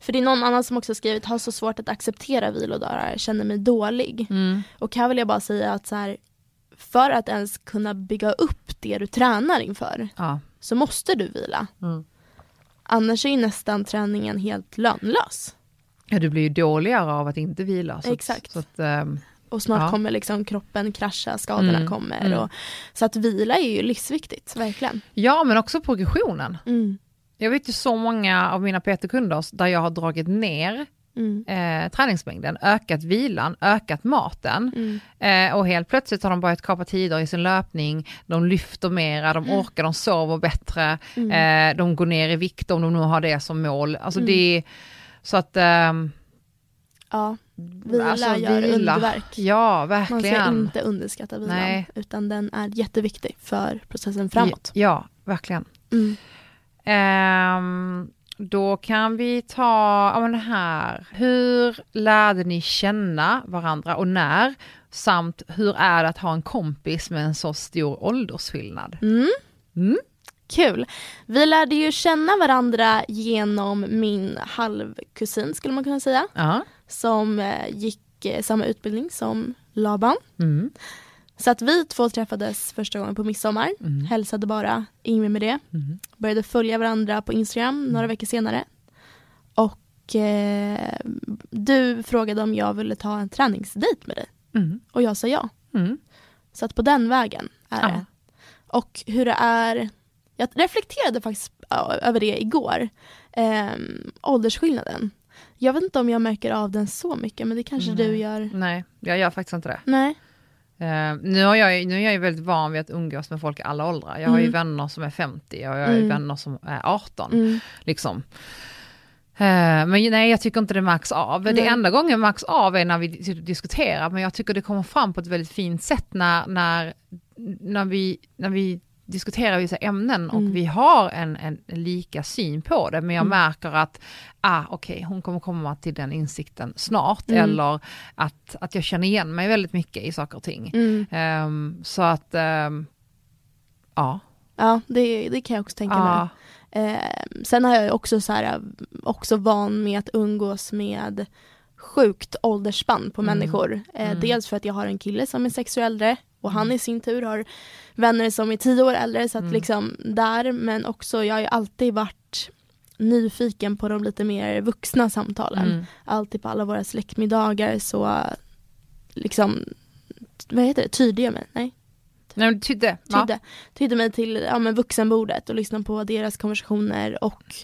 För det är någon annan som också skrivit, har så svårt att acceptera vilodagar, känner mig dålig. Mm. Och här vill jag bara säga att så här, för att ens kunna bygga upp det du tränar inför, Ja. så måste du vila. Mm. Annars är ju nästan träningen helt lönlös. Ja, du blir ju dåligare av att inte vila. Så Exakt. Att, så att, ehm, Och snart Ja. kommer liksom kroppen krascha, skadorna Mm, kommer. mm. Och, så att vila är ju livsviktigt, verkligen. ja, men också progressionen. Mm. Jag vet ju så många av mina PT-kunder där jag har dragit ner Mm. eh, träningsmängden, ökat vilan, ökat maten. Mm. Eh, och helt plötsligt har de börjat kapa tider i sin löpning, de lyfter mera, de orkar, de sover bättre, Mm. eh, de går ner i vikt om de nu har det som mål. Alltså Mm. det så att... ehm, Ja, vila alltså, gör vila. underverk. Ja, Man ska verkligen. inte underskatta vilan, Nej. utan den är jätteviktig för processen framåt. Ja, verkligen. Mm. Ehm, då kan vi ta, ja men det här, hur lärde ni känna varandra och när? Samt hur är det att ha en kompis med en så stor åldersskillnad? Mm. Mm. Kul. Vi lärde ju känna varandra genom min halvkusin skulle man kunna säga. Ja. Som eh, gick eh, samma utbildning som Laban. Mm. Så att vi två träffades första gången på midsommar. Mm. Hälsade bara, inget med det. Mm. Började följa varandra på Instagram några veckor senare. Och eh, du frågade om jag ville ta en träningsdejt med dig. Mm. Och jag sa ja. Mm. Så att på den vägen är Ja. det. Och hur det är, jag reflekterade faktiskt över det igår. Ehm, åldersskillnaden. Jag vet inte om jag märker av den så mycket men det kanske Nej. du gör. Nej, jag gör faktiskt inte det. Nej. Eh, nu, har jag, nu är jag ju väldigt van vid att umgås med folk i alla åldrar. Jag har ju Mm. vänner som är 50 och jag har ju Mm. vänner som är 18. Mm. Liksom. Eh, men nej, jag tycker inte det märks av. Det Nej. enda gången det märks av är när vi diskuterar, men jag tycker det kommer fram på ett väldigt fint sätt när, när, när, vi, när vi diskuterar vissa ämnen och Mm. vi har en, en lika syn på det, men jag Mm. märker att, ah, okej, hon kommer komma till den insikten snart, Mm. eller att, att jag känner igen mig väldigt mycket i saker och ting. Mm. Ehm, så att, ehm, ja. Ja, det, det kan jag också tänka mig. ja. Eh, sen har jag också så här, också van med att umgås med sjukt åldersspann på Mm. människor. Eh, Mm. Dels för att jag har en kille som är sex år äldre och han i sin tur har vänner som är tio år äldre. Så att Mm. liksom där, men också jag har ju alltid varit nyfiken på de lite mer vuxna samtalen. Mm. Alltid på alla våra släktmiddagar så liksom, vad heter det, tydde jag mig? Nej, Nej, men tydde. Ja. tydde, tydde mig till ja, men vuxenbordet och lyssnade på deras konversationer och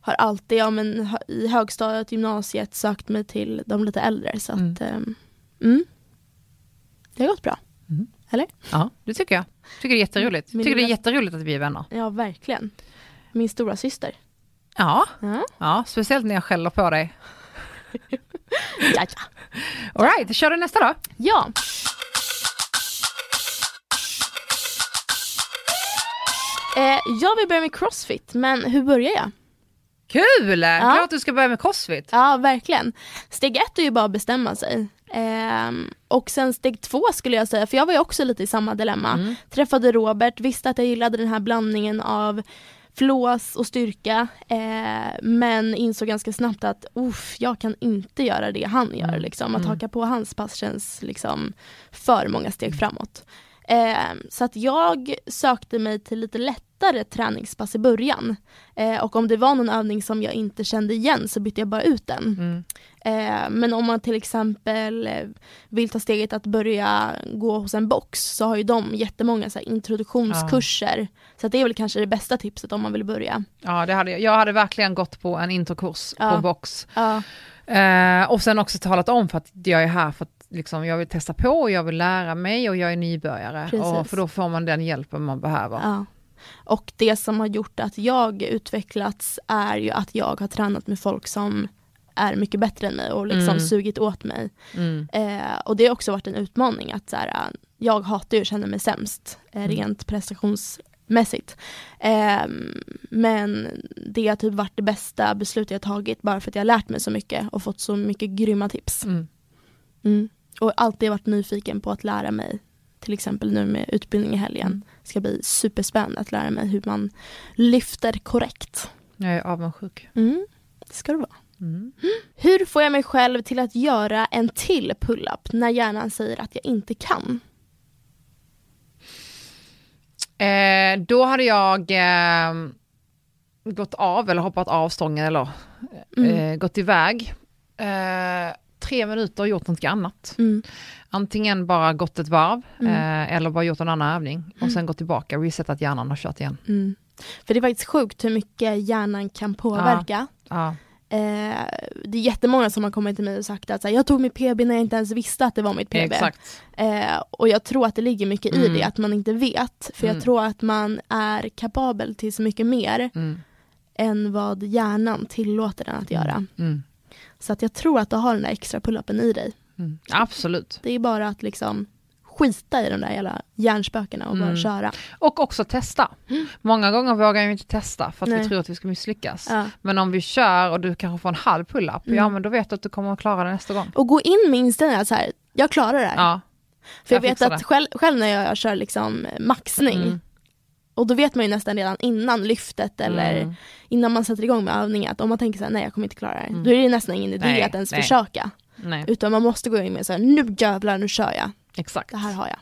har alltid ja, men, i högstadiet, gymnasiet sökt mig till de lite äldre. Så att, Mm. mm. Mm, det har gått bra. Ja, det tycker jag. Tycker det är jätteroligt. Tycker det är lilla- jätteroligt att vi är vänner. Ja, verkligen. Min stora syster. Ja, Ja, ja speciellt när jag skäller på dig. ja. ja. Alright, kör du nästa då. ja. Eh, jag vill börja med crossfit, men hur börjar jag? Kul! Klart du ska börja med crossfit. Ja, verkligen. Steg ett är ju bara att bestämma sig. Ehm, och sen steg två skulle jag säga, för jag var ju också lite i samma dilemma. Mm. Träffade Robert, visste att jag gillade den här blandningen av flås och styrka eh, men insåg ganska snabbt att uff, jag kan inte göra det han gör. Mm. Liksom. Att Mm. haka på hans pass känns liksom för många steg framåt. Eh, så att jag sökte mig till lite lättare träningspass i början. Eh, och om det var någon övning som jag inte kände igen så bytte jag bara ut den. Mm. Eh, men om man till exempel eh, vill ta steget att börja gå hos en box så har ju de jättemånga så här, introduktionskurser. Så att det är väl kanske det bästa tipset om man vill börja. Ja, det hade jag. hade verkligen gått på en introkurs Ja. på box. Ja, Eh, och sen också talat om för att jag är här för att liksom, jag vill testa på och jag vill lära mig och jag är nybörjare. Precis. Och för då får man den hjälpen man behöver. ja. Och det som har gjort att jag utvecklats är ju att jag har tränat med folk som är mycket bättre än mig och liksom Mm. sugit åt mig. Mm. Eh, och det har också varit en utmaning att så här, äh, jag hatar ju att känna mig sämst eh, Mm. rent prestationsmässigt. Eh, men det har typ varit det bästa beslutet jag tagit bara för att jag har lärt mig så mycket och fått så mycket grymma tips. Mm. Mm. Och alltid varit nyfiken på att lära mig, till exempel nu med utbildning i helgen. Mm. Det ska bli superspännande att lära mig hur man lyfter korrekt. Jag är avundsjuk. Mm. Det ska det vara. Mm. Hur får jag mig själv till att göra en till pull-up när hjärnan säger att jag inte kan? Eh, då hade jag eh, gått av eller hoppat av stången eller Mm. eh, gått iväg. Eh, tre minuter och gjort något annat. Mm. Antingen bara gått ett varv Mm. eh, eller bara gjort en annan övning och sen gått tillbaka, resetat hjärnan och kört igen. Mm. För det är faktiskt sjukt hur mycket hjärnan kan påverka. Ja. Eh, det är jättemånga som har kommit till mig och sagt att här, jag tog mitt PB när jag inte ens visste att det var mitt PB. Eh, och jag tror att det ligger mycket i Mm. det, att man inte vet. För Mm. jag tror att man är kapabel till så mycket mer Mm. än vad hjärnan tillåter den att göra. Mm. Så att jag tror att du har den där extra pull-upen i dig. Mm. Absolut. Det är bara att liksom skita i de där jävla hjärnspökena och bara Mm. köra. Och också testa. Många gånger vågar jag inte testa för att vi Nej. tror att vi ska misslyckas. Ja. Men om vi kör och du kanske får en halv pull-up, Mm. ja men då vet du att du kommer att klara det nästa gång. Och gå in med inställningen att så här, jag klarar det här. Ja. För jag, jag vet att själv, själv när jag kör liksom maxning, Mm. och då vet man ju nästan redan innan lyftet eller Mm. innan man sätter igång med övningen att om man tänker så här, nej jag kommer inte klara det Mm. då är det nästan ingen idé Nej, att ens nej. försöka. Nej, Utan man måste gå in med så här, nu jävlar, nu kör jag, exakt. det här har jag.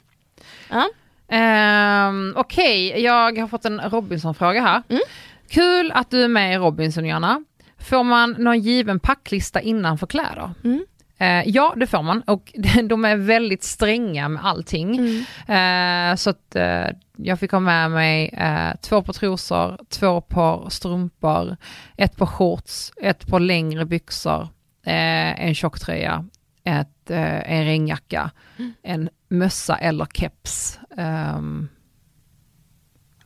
Ja. Ehm, Okej, jag har fått en Robinson-fråga här. Mm. Kul att du är med i Robinson, Jonna. Får man någon given packlista innan för kläder? Mm. Eh, ja, det får man och de är väldigt stränga med allting. Mm. Eh, så att eh, jag fick ha med mig två par trosor, två par strumpor, ett par shorts, ett par längre byxor, en tjocktröja, ett, eh, en regnjacka, en mössa eller keps, ehm,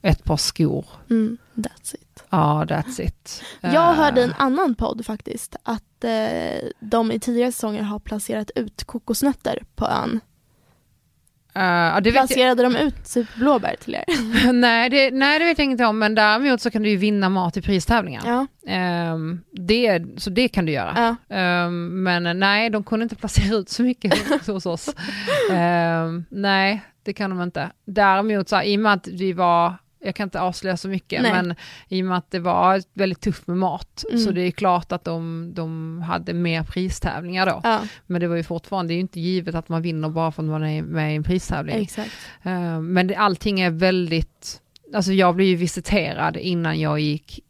ett par skor. Mm. That's it. Ja, that's it. Jag Eh, hörde i en annan podd faktiskt att eh, de i tidigare säsonger har placerat ut kokosnötter på ön. Eh, ja, Placerade de ut typ blåbär till er? nej, det, nej, det vet jag inte om, men däremot så kan du ju vinna mat i pristävlingar. Ja. Ehm, det, så det kan du göra. ja. Ehm, men nej, de kunde inte placera ut så mycket hos oss. Ehm, nej, det kan de inte. Däremot, så här, i och med att vi var, jag kan inte avslöja så mycket, Nej. men i och med att det var väldigt tufft med mat, Mm. så det är klart att de, de hade mer pristävlingar då. ja, Men det var ju fortfarande, det är ju inte givet att man vinner bara för att man är med i en pristävling. Ehm, men det, allting är väldigt, alltså jag blev ju visiterad innan jag gick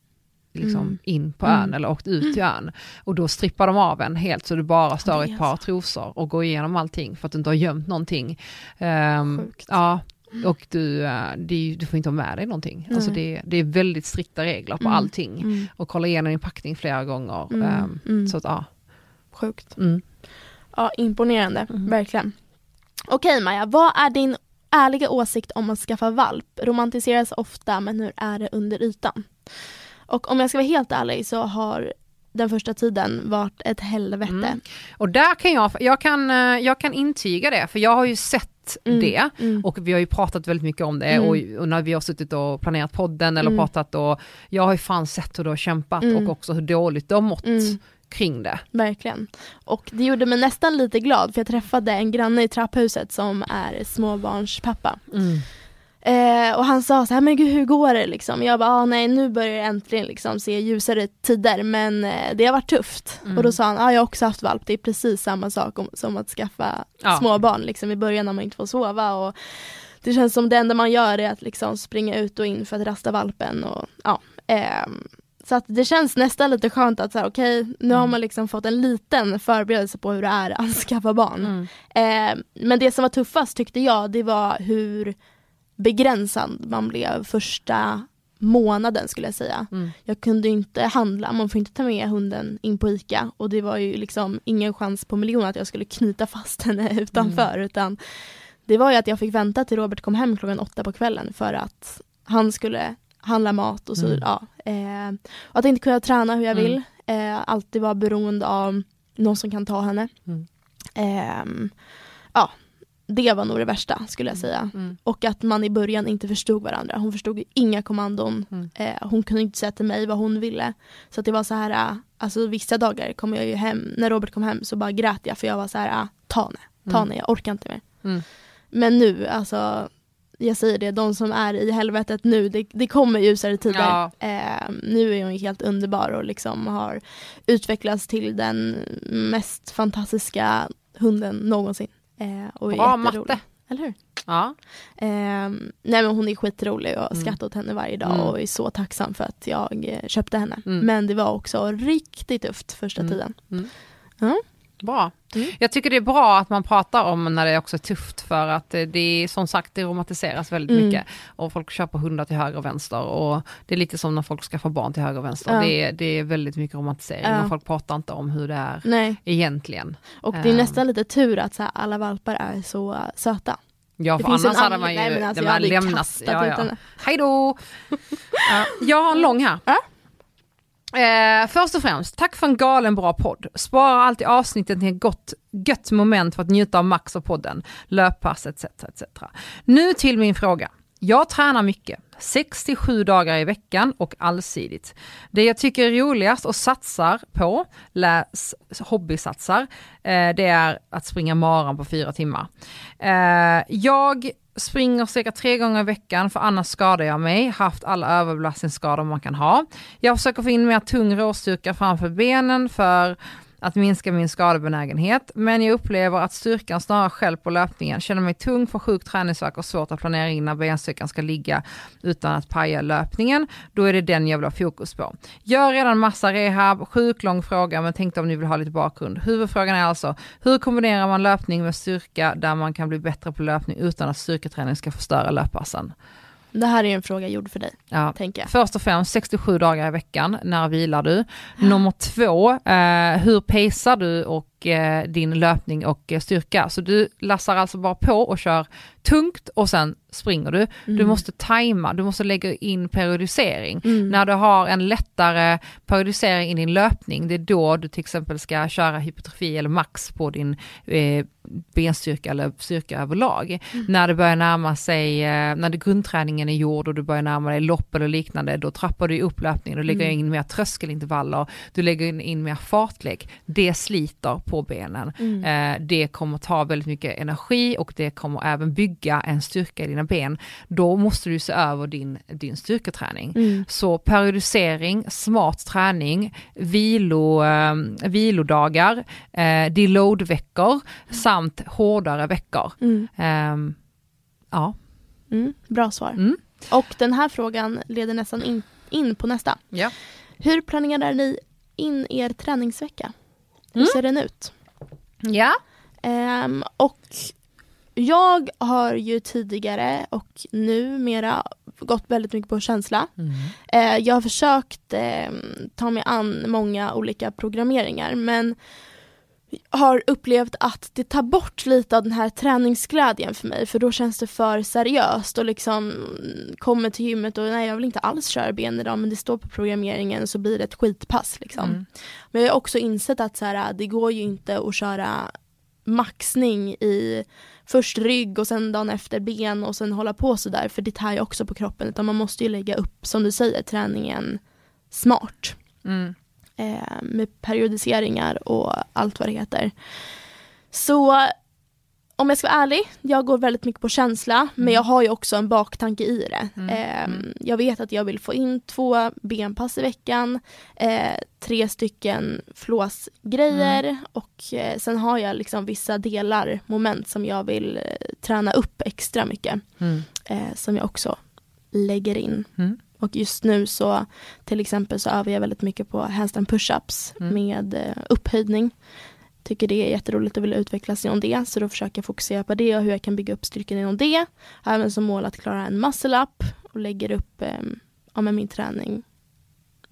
liksom Mm. in på Mm. ön eller åkte ut till ön. Och då strippar de av en helt så du bara står i ett par trosor och går igenom allting för att du inte har gömt någonting. Sjukt. ja, och du, eh, ju- du får inte ha med dig någonting. Alltså Nej. det, det är väldigt strikta regler på Mm. allting. Mm. Och kolla igenom din packning flera gånger. Mm. Mm. Så att ja. Sjukt. Mm. Ja, imponerande. Mm. Verkligen. Okej Maja, vad är din ärliga åsikt om att skaffa valp? Romantiseras ofta, men hur är det under ytan? Och om jag ska vara helt ärlig så har den första tiden varit ett helvete. Mm. Och där kan jag, jag kan, eh, jag kan intyga det, för jag har ju sett sett Mm, det. mm. Och vi har ju pratat väldigt mycket om det Mm. och, och när vi har suttit och planerat podden eller Mm. pratat och jag har ju fan sett hur du har kämpat Mm. och också hur dåligt du har mått Mm. kring det. Verkligen. Och det gjorde mig nästan lite glad för jag träffade en granne i trapphuset som är småbarnspappa. Eh, och han sa så här, men gud hur går det liksom? Jag bara, ah, nej nu börjar jag äntligen liksom se ljusare tider men eh, det har varit tufft. Mm. Och då sa han, ah, jag har också haft valp, det är precis samma sak om, som att skaffa Ja. småbarn liksom i början när man inte får sova. Och det känns som det enda man gör är att liksom springa ut och in för att rasta valpen. Och, ja, ehm, så att det känns nästan lite skönt att okej, nu har Mm. man liksom fått en liten förberedelse på hur det är att skaffa barn. Mm. Eh, men det som var tuffast tyckte jag, det var hur begränsad man blev första månaden skulle jag säga. Mm. Jag kunde inte handla, man får inte ta med hunden in på ICA och det var ju liksom ingen chans på miljonen att jag skulle knyta fast henne utanför utan det var ju att jag fick vänta till Robert kom hem klockan åtta på kvällen för att han skulle handla mat och så, Mm. ja. Eh, och att inte kunna träna hur jag Mm. vill, eh, alltid vara beroende av någon som kan ta henne. Mm. Ehm, ja, det var nog det värsta skulle jag säga. Mm. Och att man i början inte förstod varandra. Hon förstod inga kommandon. Mm. Eh, hon kunde inte säga till mig vad hon ville. Så det var så här, äh, alltså vissa dagar kom jag ju hem, när Robert kom hem så bara grät jag för jag var så här, äh, ta henne, ta Mm. henne, jag orkar inte mer. Mm. Men nu, alltså jag säger det, de som är i helvetet nu, det, det kommer ljusare tider. Ja. Eh, nu är hon helt underbar och liksom har utvecklats till den mest fantastiska hunden någonsin. Eh, och Bra matte. Eller hur? Ja. Ehm, nej men hon är skitrolig och Mm. skrattar åt henne varje dag Mm. och är så tacksam för att jag eh, köpte henne. Mm. Men det var också riktigt tufft första Mm. tiden. Bra. Mm. Jag tycker det är bra att man pratar om när det också är tufft för att det det är som sagt det romantiseras väldigt Mm. mycket och folk köper hundar till höger och vänster och det är lite som när folk skaffar barn till höger och vänster. Ja. Det, är, det är väldigt mycket romantisering Ja. och folk pratar inte om hur det är Nej, egentligen. och det är Ehm. nästan lite tur att så här, alla valpar är så eh, söta. Ja, för annars hade man ju nej, alltså, man hade ju lämnat. kastat Ja, ja. Hej då! Ja, jag har en lång här. Eh, först och främst, tack för en galen bra podd. Spara alltid avsnittet till ett gott, gött moment för att njuta av Max och podden, löppass etc. etc. Nu till min fråga. Jag tränar mycket, 6-7 dagar i veckan och allsidigt. Det jag tycker är roligast och satsar på, läs hobbysatsar, eh, det är att springa maran på fyra timmar. Eh, jag springer cirka tre gånger i veckan för annars skadar jag mig, haft alla överbelastningsskador man kan ha. Jag försöker få in mer tung råstyrka framför benen för att minska min skadebenägenhet, men jag upplever att styrkan snarare stjälper löpningen, känner mig tung, får sjuk träningsvärk och svårt att planera in när benstyrkan ska ligga utan att paja löpningen. Då är det den jag vill ha fokus på. Gör redan massa rehab, sjuk lång fråga, men tänkte om ni vill ha lite bakgrund. Huvudfrågan är alltså, hur kombinerar man löpning med styrka där man kan bli bättre på löpning utan att styrketräning ska förstöra löppassen? Det här är en fråga gjord för dig, Ja. tänker jag. Först och främst 67 dagar i veckan, när vilar du? Nummer två, eh, hur pacear du och eh, din löpning och eh, styrka? Så du lassar alltså bara på och kör tungt och sen springer du. Du Mm. måste tajma, du måste lägga in periodisering. Mm. När du har en lättare periodisering i din löpning, det är då du till exempel ska köra hypertrofi eller max på din eh, benstyrka eller styrka överlag. När det börjar närma sig, eh, när det, grundträningen är gjord och du börjar närma dig lopp eller liknande, då trappar du upp löpningen, du lägger Mm. in mer tröskelintervaller, du lägger in, in mer fartlägg. Det sliter på benen. Mm. Eh, det kommer ta väldigt mycket energi och det kommer även bygga en styrka i dina ben. Då måste du se över din, din styrketräning. Mm. Så periodisering, smart träning, vilo, eh, vilodagar, eh, deload-veckor samt hårdare veckor. Mm. Ehm, ja. Mm. Bra svar. Mm. Och den här frågan leder nästan in, in på nästa. Ja. Hur planerar ni in er träningsvecka? Hur Mm. ser den ut? Ja. Ehm, och jag har ju tidigare och numera gått väldigt mycket på känsla. Eh, jag har försökt eh, ta mig an många olika programmeringar men har upplevt att det tar bort lite av den här träningsglädjen för mig för då känns det för seriöst och liksom mm, kommer till gymmet och nej jag vill inte alls köra ben idag men det står på programmeringen så blir det ett skitpass liksom. Mm. Men jag har också insett att så här, det går ju inte att köra maxning i först rygg och sen dagen efter ben och sen hålla på sådär för det tär ju också på kroppen utan man måste ju lägga upp som du säger träningen smart. Mm. Eh, med periodiseringar och allt vad det heter. Så om jag ska vara ärlig, jag går väldigt mycket på känsla mm. men jag har ju också en baktanke i det. Mm. Eh, jag vet att jag vill få in två benpass i veckan, eh, tre stycken flåsgrejer mm. och eh, sen har jag liksom vissa delar, moment som jag vill eh, träna upp extra mycket. Mm. Eh, som jag också lägger in. Och just nu så till exempel så övar jag väldigt mycket på handstand pushups mm. med eh, upphöjning tycker det är jätteroligt och vill utvecklas inom det. Så då försöker jag fokusera på det och hur jag kan bygga upp styrkan inom det. Även som mål att klara en muscle up och lägger upp eh, ja, min träning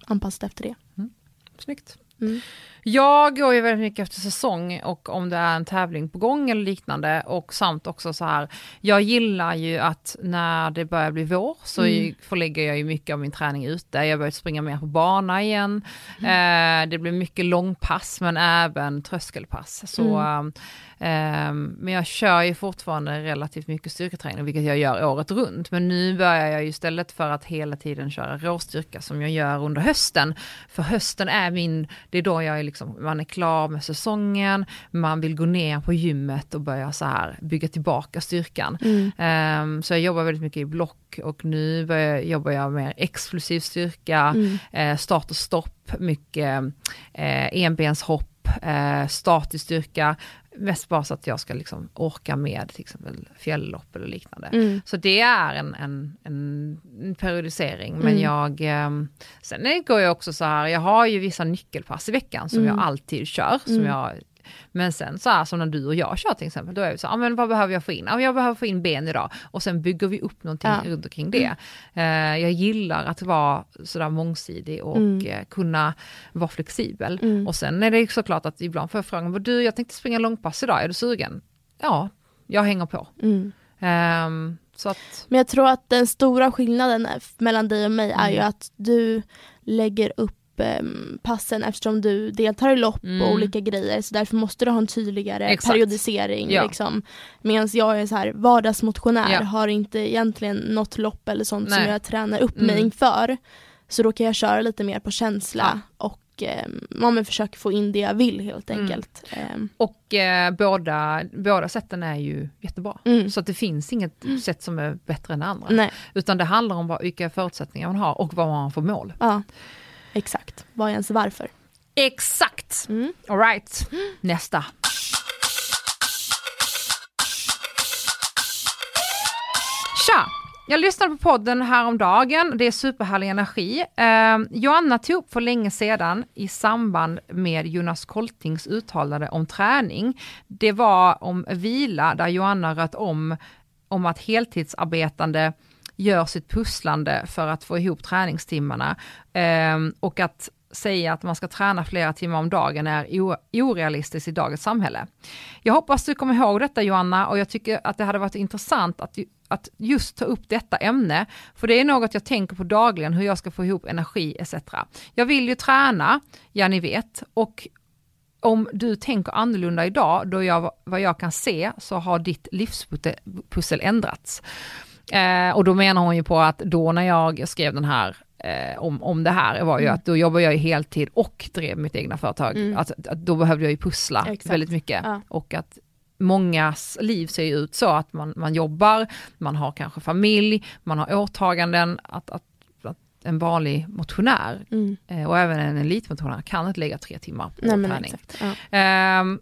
anpassat efter det. Mm. Snyggt. Mm. Jag går ju väldigt mycket efter säsong och om det är en tävling på gång eller liknande och samt också så här, jag gillar ju att när det börjar bli vår så mm. förlägger jag ju mycket av min träning ute. Jag börjar springa mer på bana igen. Mm. Eh, det blir mycket långpass men även tröskelpass. Så mm. Um, men jag kör ju fortfarande relativt mycket styrketräning, vilket jag gör året runt. Men nu börjar jag ju istället för att hela tiden köra råstyrka som jag gör under hösten. För hösten är min, det är då jag är liksom, man är klar med säsongen, man vill gå ner på gymmet och börja så här bygga tillbaka styrkan. Mm. Um, så jag jobbar väldigt mycket i block och nu börjar, jobbar jag med explosiv styrka, mm. eh, start och stopp, mycket eh, enbenshopp, eh, statisk styrka, Mest bara så att jag ska liksom orka med till exempel fjälllopp eller liknande. Mm. Så det är en, en, en periodisering. Men mm. jag, eh, sen går jag också så här, jag har ju vissa nyckelpass i veckan som mm. jag alltid kör, som mm. jag men sen så här som när du och jag kör till exempel, då är vi så, ja ah, men vad behöver jag få in? Ah, jag behöver få in ben idag. Och sen bygger vi upp någonting ja. runt omkring det. Mm. Uh, jag gillar att vara sådär mångsidig och mm. uh, kunna vara flexibel. Mm. Och sen är det såklart att ibland får jag frågan, du jag tänkte springa långpass idag, är du sugen? Ja, jag hänger på. Um, att... Men jag tror att den stora skillnaden mellan dig och mig är ju mm. att du lägger upp passen eftersom du deltar i lopp mm. och olika grejer så därför måste du ha en tydligare Exakt. periodisering. Ja. Liksom. Medan jag är så här vardagsmotionär, ja. har inte egentligen något lopp eller sånt Nej. som jag tränar upp mm. mig inför. Så då kan jag köra lite mer på känsla ja. och eh, man försöker få in det jag vill helt mm. enkelt. Mm. Och eh, båda, båda sätten är ju jättebra. Mm. Så att det finns inget mm. sätt som är bättre än det andra. Nej. Utan det handlar om vilka förutsättningar man har och vad man har för mål. Ja. Exakt. Vad är ens varför? Exakt! Mm. Alright, nästa. Tja! Jag lyssnade på podden häromdagen, det är superhärlig energi. Eh, Joanna tog upp för länge sedan i samband med Jonas Koltings uttalande om träning. Det var om vila där Joanna röt om, om att heltidsarbetande gör sitt pusslande för att få ihop träningstimmarna. Eh, och att säga att man ska träna flera timmar om dagen är orealistiskt i dagens samhälle. Jag hoppas du kommer ihåg detta Joanna och jag tycker att det hade varit intressant att, att just ta upp detta ämne, för det är något jag tänker på dagligen, hur jag ska få ihop energi etc. Jag vill ju träna, ja ni vet, och om du tänker annorlunda idag, då jag, vad jag kan se, så har ditt livspussel ändrats. Eh, och då menar hon ju på att då när jag skrev den här eh, om, om det här var ju mm. att då jobbade jag ju heltid och drev mitt egna företag. Mm. Att, att, då behövde jag ju pussla Exakt. väldigt mycket. Ja. Och att mångas liv ser ju ut så att man, man jobbar, man har kanske familj, man har åtaganden, att, att, att en vanlig motionär mm. eh, och även en elitmotionär kan inte lägga tre timmar på Nej, träning. Ja. Um,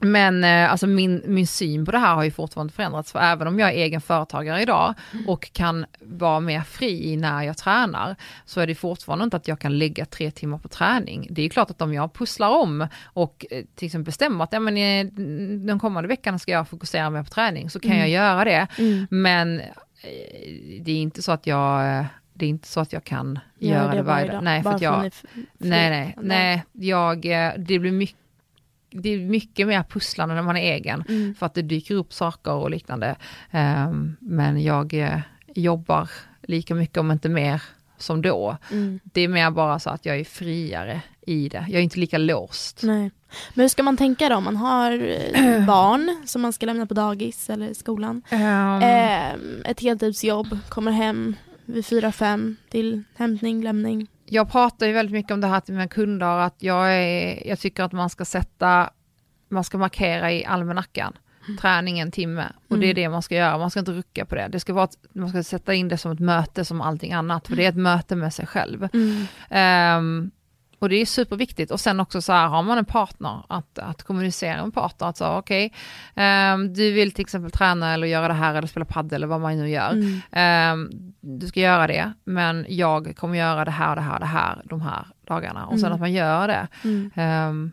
men eh, alltså min, min syn på det här har ju fortfarande förändrats, för även om jag är egen företagare idag och kan vara mer fri när jag tränar, så är det fortfarande inte att jag kan lägga tre timmar på träning. Det är klart att om jag pusslar om och eh, till exempel bestämmer att ja, men, den kommande veckan ska jag fokusera mer på träning, så kan mm. jag göra det. Mm. Men eh, det är inte så att jag det är inte så att jag kan ja, göra det varje dag. Nej, för jag, nej, nej, nej, jag, det blir mycket det är mycket mer pusslande när man är egen, mm. för att det dyker upp saker och liknande. Um, men jag uh, jobbar lika mycket, om inte mer, som då. Mm. Det är mer bara så att jag är friare i det. Jag är inte lika låst. Nej. Men hur ska man tänka då om man har eh, barn som man ska lämna på dagis eller skolan? Ehm, Eh, ett heltidsjobb, kommer hem vid fyra fem till hämtning, lämning. Jag pratar ju väldigt mycket om det här till mina kunder, att jag, är, jag tycker att man ska sätta, man ska markera i almanackan, träning en timme, och det är Mm. det man ska göra, man ska inte rucka på det. det ska vara man ska sätta in det som ett möte som allting annat, för det är ett möte med sig själv. Mm. Och det är superviktigt. Och sen också så här, har man en partner, att, att kommunicera med partner, att säga okej, ehm, du vill till exempel träna eller göra det här eller spela padel eller vad man nu gör. Mm. Ehm, du ska göra det, men jag kommer göra det här, det här, det här, de här dagarna. Och sen Mm. att man gör det. Mm. Ehm,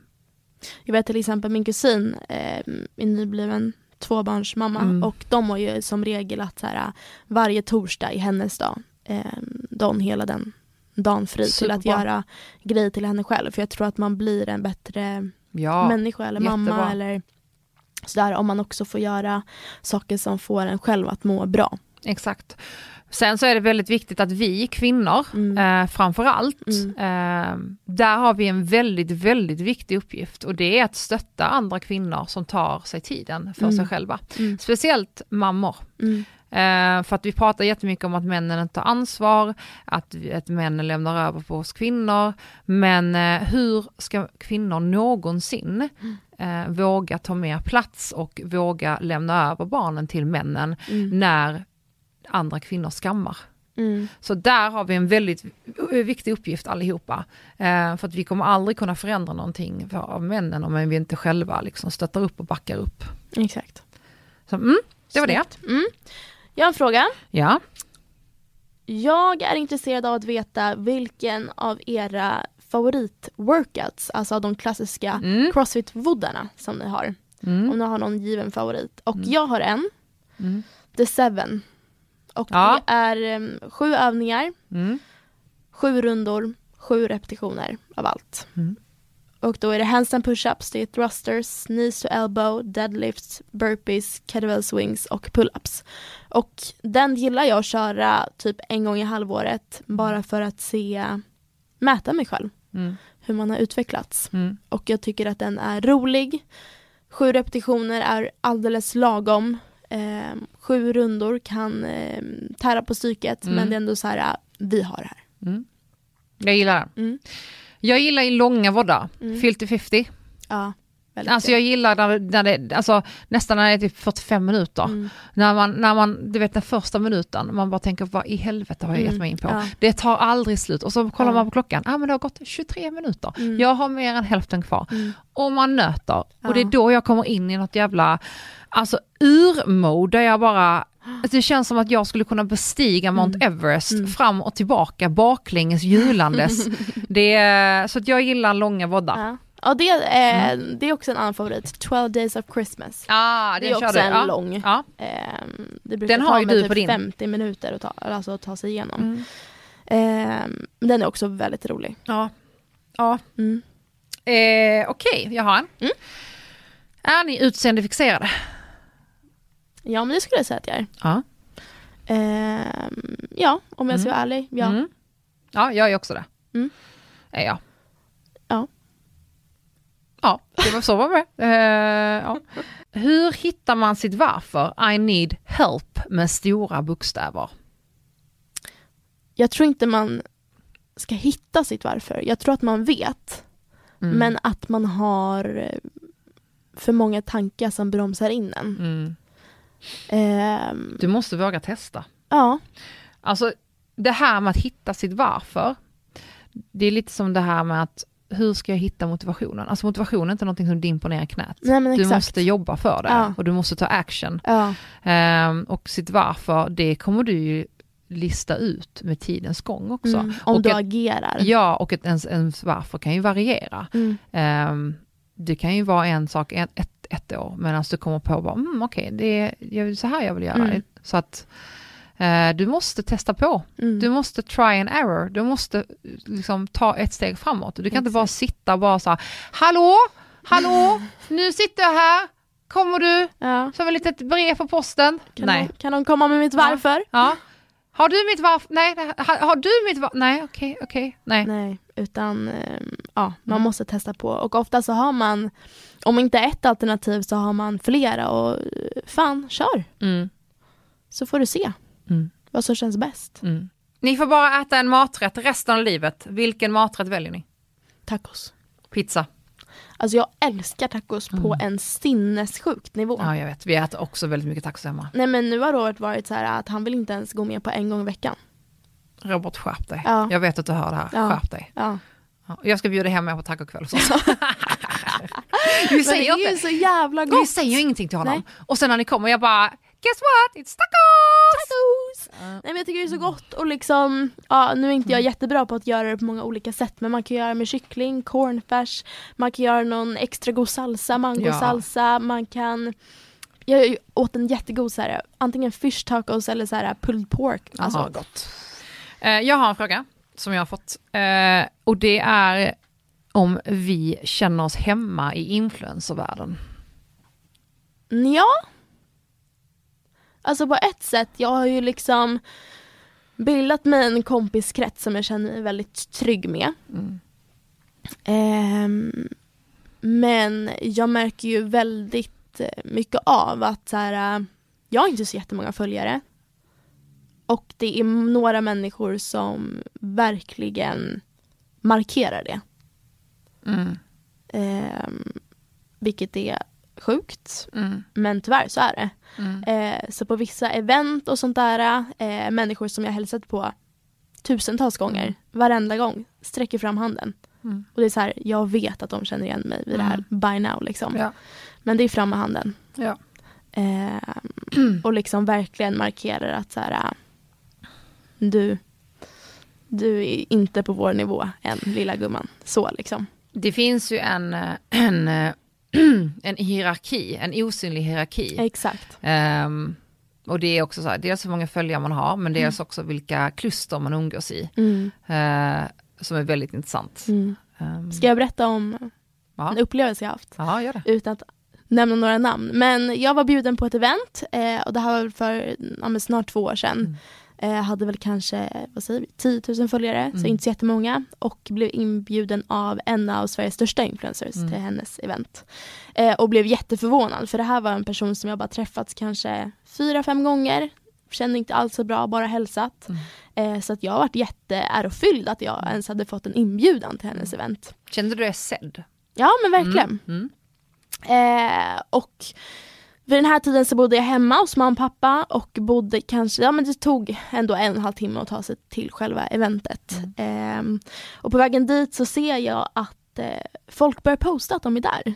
Jag vet till exempel min kusin eh, är nybliven tvåbarnsmamma Mm. och de har ju som regel att så här, varje torsdag i hennes dag, eh, dagen hela den dagen fri till att göra grejer till henne själv. För jag tror att man blir en bättre ja, människa eller mamma jättebra. eller sådär om man också får göra saker som får en själv att må bra. exakt. Sen så är det väldigt viktigt att vi kvinnor, Mm. eh, framför allt, Mm. eh, där har vi en väldigt, väldigt viktig uppgift och det är att stötta andra kvinnor som tar sig tiden för Mm. sig själva. Mm. Speciellt mammor. Eh, för att vi pratar jättemycket om att männen inte tar ansvar, att, att männen lämnar över på oss kvinnor. Men eh, hur ska kvinnor någonsin eh, våga ta mer plats och våga lämna över barnen till männen Mm. när andra kvinnor skammar? Mm. Så där har vi en väldigt viktig uppgift allihopa. Eh, för att vi kommer aldrig kunna förändra någonting för, av männen om vi inte själva liksom stöttar upp och backar upp. Exakt. Så, mm, det var det. Snyggt. Mm. Jag har en fråga. Ja. Jag är intresserad av att veta vilken av era favorit-workouts, alltså av de klassiska Mm. crossfit-voddarna som ni har. Mm. Om ni har någon given favorit. Och Mm. jag har en, Mm. The Seven. Och Ja. det är em, sju övningar, Mm. sju rundor, sju repetitioner av allt. Mm. Och då är det handstand push-ups, det är thrusters, knees to elbow, deadlifts, burpees, kettlebell swings och pull-ups. Och den gillar jag att köra typ en gång i halvåret bara för att se, mäta mig själv, Mm. hur man har utvecklats. Mm. Och jag tycker att den är rolig. Sju repetitioner är alldeles lagom. Eh, sju rundor kan eh, tära på psyket Mm. men det är ändå så här, vi har det här. Mm. Jag gillar den. Jag gillar i långa voddar, Mm. 50-50. Ja, Alltså jag gillar när, när det, alltså nästan när det är typ 45 minuter. Mm. När man, när man, du vet den första minuten, man bara tänker vad i helvete har jag gett Mm. mig in på? Ja. Det tar aldrig slut och så kollar Ja. man på klockan, ah, men det har gått 23 minuter. Mm. Jag har mer än hälften kvar. Mm. Och man nöter. Ja. Och det är då jag kommer in i något jävla, alltså urmode där jag bara, alltså det känns som att jag skulle kunna bestiga Mount Everest Mm. fram och tillbaka baklänges hjulandes. det är, så att jag gillar långa voddar. Ja. Ja, det, är, det är också en annan favorit. 12 days of Christmas. Ah, det är också du. en ja. lång. Ja. Ehm, det brukar Den ta har ju mig du typ på din. 50 minuter att ta, alltså att ta sig igenom. Mm. Ehm, den är också väldigt rolig. ja. ja. Mm. Eh, Okej, jag har en. Mm. Är ni utseendefixerade? Ja men det skulle jag säga att jag är. Ja. Ehm, ja, om jag ska Mm. vara ärlig. Ja. Mm. Ja, jag är också det. Mm. Är jag. Ja. Ja, det var så var det. Eh, ja. Hur hittar man sitt varför? I need help med stora bokstäver. Jag tror inte man ska hitta sitt varför. Jag tror att man vet. Mm. Men att man har eh, för många tankar som bromsar in en. Mm. Ehm, Du måste våga testa. ja. Alltså det här med att hitta sitt varför, det är lite som det här med att hur ska jag hitta motivationen? Alltså motivation är inte någonting som dimper ner i knät. Nej men Du exakt. måste jobba för det Ja. och du måste ta action. Ja. Ehm, och sitt varför, det kommer du ju lista ut med tidens gång också. Mm, om och du ett, agerar. ja, och ett, ens, ens varför kan ju variera. Mm. Ehm, det kan ju vara en sak ett, ett, ett år, medan du kommer på bara, mm, okej, det är så här jag vill göra. Mm. Så att eh, du måste testa på. Mm. Du måste try and error. Du måste liksom ta ett steg framåt. Du kan inte bara sitta och bara så här, hallå, hallå, nu sitter jag här, kommer du? Ja. Som ett litet brev på posten? Kan, Nej. De, kan de komma med mitt varför? Ja. Har du mitt varför? Nej, har, har du mitt varför? Nej, okej, okej, nej. Nej, utan ehm, ja, man Mm. måste testa på. Och ofta så har man, om inte ett alternativ så har man flera och eh, fan, kör. Mm. Så får du se Mm. vad som känns bäst. Mm. Ni får bara äta en maträtt resten av livet. Vilken maträtt väljer ni? Tacos. Pizza. Alltså jag älskar tacos på en sinnessjukt nivå. Mm. Ja, jag vet. Vi äter också väldigt mycket tacos hemma. Nej men nu har Robert varit så här att han vill inte ens gå med på en gång i veckan. Robert, skärp dig. Ja. Jag vet att du hör det här. Ja. Skärp dig. Ja. Ja. Jag ska bjuda hem er på tacokväll hos oss. vi Men det säger är ju så jävla Vi gott. säger ju ingenting till honom. Nej. Och sen när ni kommer, jag bara, guess what? It's tacos! Tacos! Nej men jag tycker det är så gott och liksom, ja nu är inte jag jättebra på att göra det på många olika sätt men man kan göra med kyckling, cornfärs, man kan göra någon extra god salsa, mangosalsa, man kan jag åt en jättegod så här, antingen fish tacos eller så här pulled pork. Alltså, Alltså, gott. Eh, jag har en fråga som jag har fått. Eh, och det är om vi känner oss hemma i influencervärlden. Ja. Alltså på ett sätt, jag har ju liksom bildat mig en kompiskrets som jag känner mig väldigt trygg med. Mm. Ehm, men jag märker ju väldigt eh, mycket av att så här, äh, jag har inte så jättemånga följare. Och det är några människor som verkligen markerar det. Mm. Ehm, vilket är sjukt. Mm. Men tyvärr så är det. Mm. Eh, så på vissa event och sånt där, eh, människor som jag hälsat på tusentals gånger, varenda gång, sträcker fram handen. Mm. Och det är så här, jag vet att de känner igen mig vid det här by now liksom. Ja. Men det är fram med handen. Ja. Eh, och liksom verkligen markerar att så här, äh, du, du är inte på vår nivå än lilla gumman. Så liksom. Det finns ju en, en, en hierarki, en osynlig hierarki. Exakt. Ehm, och det är också så här, dels hur många följare man har, men dels också vilka kluster man umgås i. Mm. eh, som är väldigt intressant. Mm. Ehm, Ska jag berätta om ja. en upplevelse jag haft? ja, gör det. utan att nämna några namn. Men jag var bjuden på ett event eh, och det här var för ja, snart två år sedan. Mm. Eh, hade väl kanske vad säger vi, 10 000 följare, så Mm. inte så jättemånga. Och blev inbjuden av en av Sveriges största influencers Mm. till hennes event. Eh, och blev jätteförvånad för det här var en person som jag bara träffats kanske fyra, fem gånger. Kände inte alls så bra, bara hälsat. Mm. Eh, så att jag varit jätteärofylld att jag ens hade fått en inbjudan till hennes event. Kände du dig sedd? Ja men verkligen. Mm. Eh, och vid den här tiden så bodde jag hemma hos mamma och pappa och bodde kanske, ja men det tog ändå en och en halv timme att ta sig till själva eventet. Eh, och på vägen dit så ser jag att eh, folk börjar posta att de är där.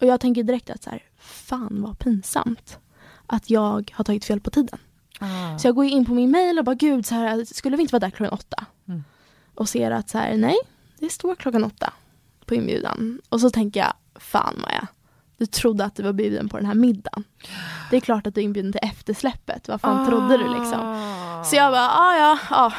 Och jag tänker direkt att så här, fan vad pinsamt att jag har tagit fel på tiden. Ah. Så jag går in på min mail och bara gud, så här, skulle vi inte vara där klockan åtta? Mm. Och ser att så här, nej, det står klockan åtta på inbjudan. Och så tänker jag, fan Maja, du trodde att du var bjuden på den här middagen. Det är klart att du är inbjuden till eftersläppet, vad fan trodde du liksom? Ah. Så jag bara, ja ja, ja,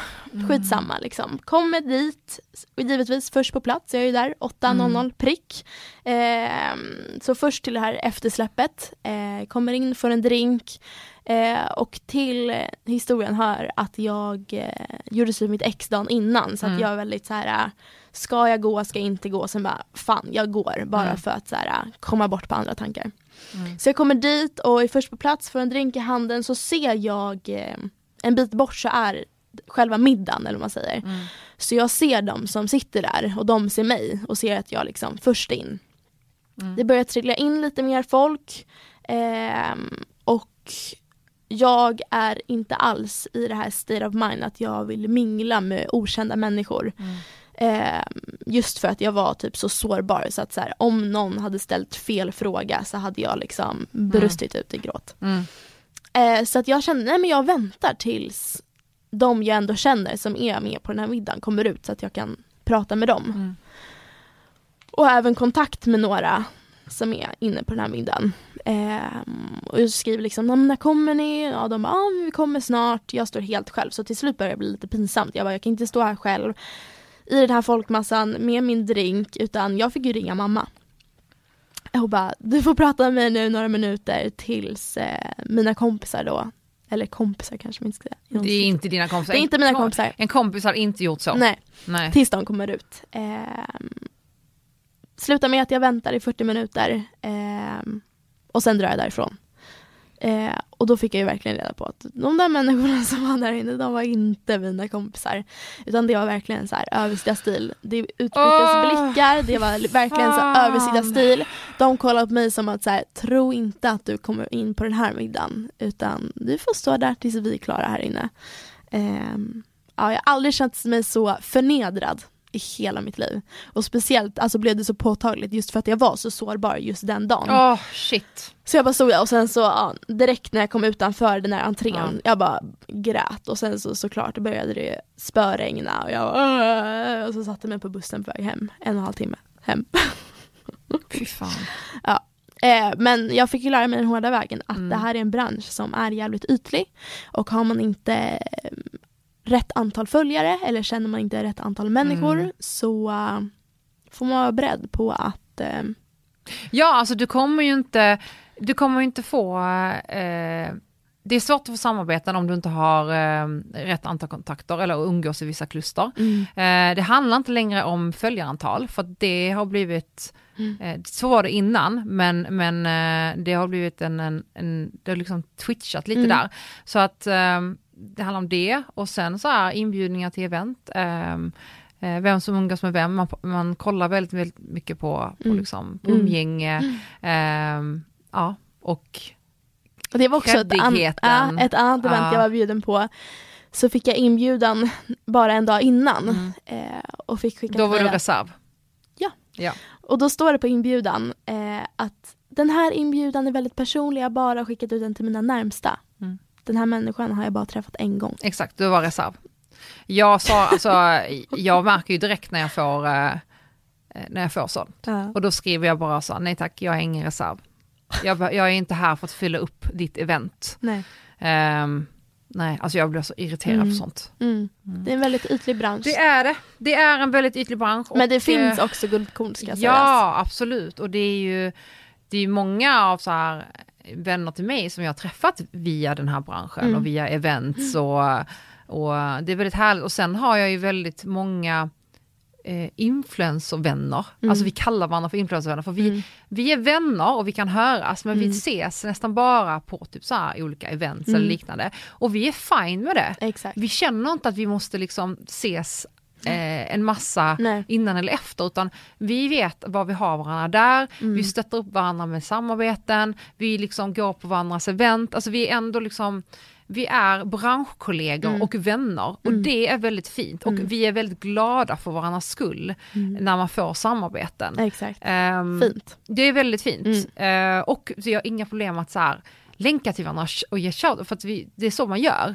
skitsamma liksom. Kommer dit, och givetvis först på plats, jag är ju där 8.00 prick. Ehm, så först till det här eftersläppet, eh, kommer in, får en drink. Eh, och till eh, historien hör att jag eh, gjorde slut med mitt ex dagen innan så att Mm. jag är väldigt så här. ska jag gå, ska jag inte gå? Sen bara, fan jag går bara Mm. för att så här, komma bort på andra tankar. Mm. Så jag kommer dit och är först på plats, får en drink i handen så ser jag eh, en bit bort så är själva middagen eller vad man säger. Mm. Så jag ser dem som sitter där och de ser mig och ser att jag liksom först in. Mm. Det börjar trilla in lite mer folk ehm, och jag är inte alls i det här state of mind att jag vill mingla med okända människor. Mm. Ehm, just för att jag var typ så sårbar så att så här, om någon hade ställt fel fråga så hade jag liksom brustit ut i gråt. Mm. Eh, så att jag kände, nej men jag väntar tills de jag ändå känner som är med på den här middagen kommer ut så att jag kan prata med dem. Mm. Och även kontakt med några som är inne på den här middagen. Ehm, och jag skriver liksom, "Ja, men när kommer ni? Ja, de bara, men vi kommer snart. Jag står helt själv så till slut börjar det bli lite pinsamt. Jag bara, jag kan inte stå här själv i den här folkmassan med min drink utan jag fick ju ringa mamma. Och bara, du får prata med mig nu några minuter tills eh, mina kompisar då Eller kompisar kanske man inte ska säga. Det är inte dina kompisar. Det är inte mina kompisar. En kompis har inte gjort så. Nej, Nej. tills de kommer ut. Ehm, slutar med att jag väntar i 40 minuter ehm, och sen drar jag därifrån. Eh, och då fick jag ju verkligen reda på att de där människorna som var där inne, de var inte mina kompisar. Utan det var verkligen så här översittarstil. Det utbytesblickar, det var verkligen så översittarstil. De kollade på mig som att så här, tro inte att du kommer in på den här middagen. Utan du får stå där tills vi är klara här inne. Ehm, ja, jag har aldrig känt mig så förnedrad i hela mitt liv. Och speciellt alltså, blev det så påtagligt just för att jag var så sårbar just den dagen. Åh shit. Så jag bara stod där och sen så ja, direkt när jag kom utanför den här entrén, Ja. jag bara grät och sen så såklart började det spöregna och jag bara, och så satte jag mig på bussen på väg hem, en och en halv timme hem. Fy fan. Eh, men jag fick ju lära mig den hårda vägen att Mm. det här är en bransch som är jävligt ytlig och har man inte rätt antal följare eller känner man inte rätt antal människor Mm. så eh, får man vara beredd på att eh, Ja, alltså du kommer ju inte, du kommer inte få, eh, det är svårt att få samarbeten om du inte har eh, rätt antal kontakter eller umgås i vissa kluster. Eh, det handlar inte längre om följarantal för det har blivit, Mm. eh, så var det innan men, men det har blivit en, en, en det har liksom twitchat lite Mm. där. Så att det handlar om det och sen så här inbjudningar till event. Eh, vem som umgås med vem, man, man kollar väldigt, väldigt mycket på, på, Mm. liksom, på Mm. umgänge. ehm, ja, och det var också ett, an- ja, ett annat event Ja. jag var bjuden på. Så fick jag inbjudan bara en dag innan. Mm. Eh, och fick skicka då var du reserv. Och då står det på inbjudan eh, att den här inbjudan är väldigt personlig, jag har bara skickat ut den till mina närmsta. Mm. Den här människan har jag bara träffat en gång. Exakt, du var reserv. Jag sa, alltså, jag märker ju direkt när jag får, eh, eh, när jag får sånt. Och då skriver jag bara så, nej tack, jag är ingen reserv. Jag, jag är inte här för att fylla upp ditt event. Nej. Ehm, nej, alltså jag blir så irriterad Mm. på sånt. Mm. Det är en väldigt ytlig bransch. Det är det. Det är en väldigt ytlig bransch. Men det och, finns eh, också guldkorn ska sägas. Ja, absolut. Och det är ju det är ju många av så här vänner till mig som jag har träffat via den här branschen Mm. och via events och, och det är väldigt härligt. Och sen har jag ju väldigt många eh, influencervänner. Mm. Alltså vi kallar varandra för influencervänner för vi, Mm. vi är vänner och vi kan höras men vi Mm. ses nästan bara på typ så här olika events Mm. eller liknande. Och vi är fine med det. Exakt. Vi känner inte att vi måste liksom ses eh, en massa Nej. innan eller efter, utan vi vet vad vi har varandra där, Mm. vi stöttar upp varandra med samarbeten, vi liksom går på varandras event, alltså vi är ändå liksom vi är branschkollegor Mm. och vänner och Mm. det är väldigt fint och Mm. vi är väldigt glada för varandras skull Mm. när man får samarbeten. Exakt. Ehm, Fint. det är väldigt fint. Eh, och jag har inga problem att så här, länka till varandra och ge shout för att vi, det är så man gör.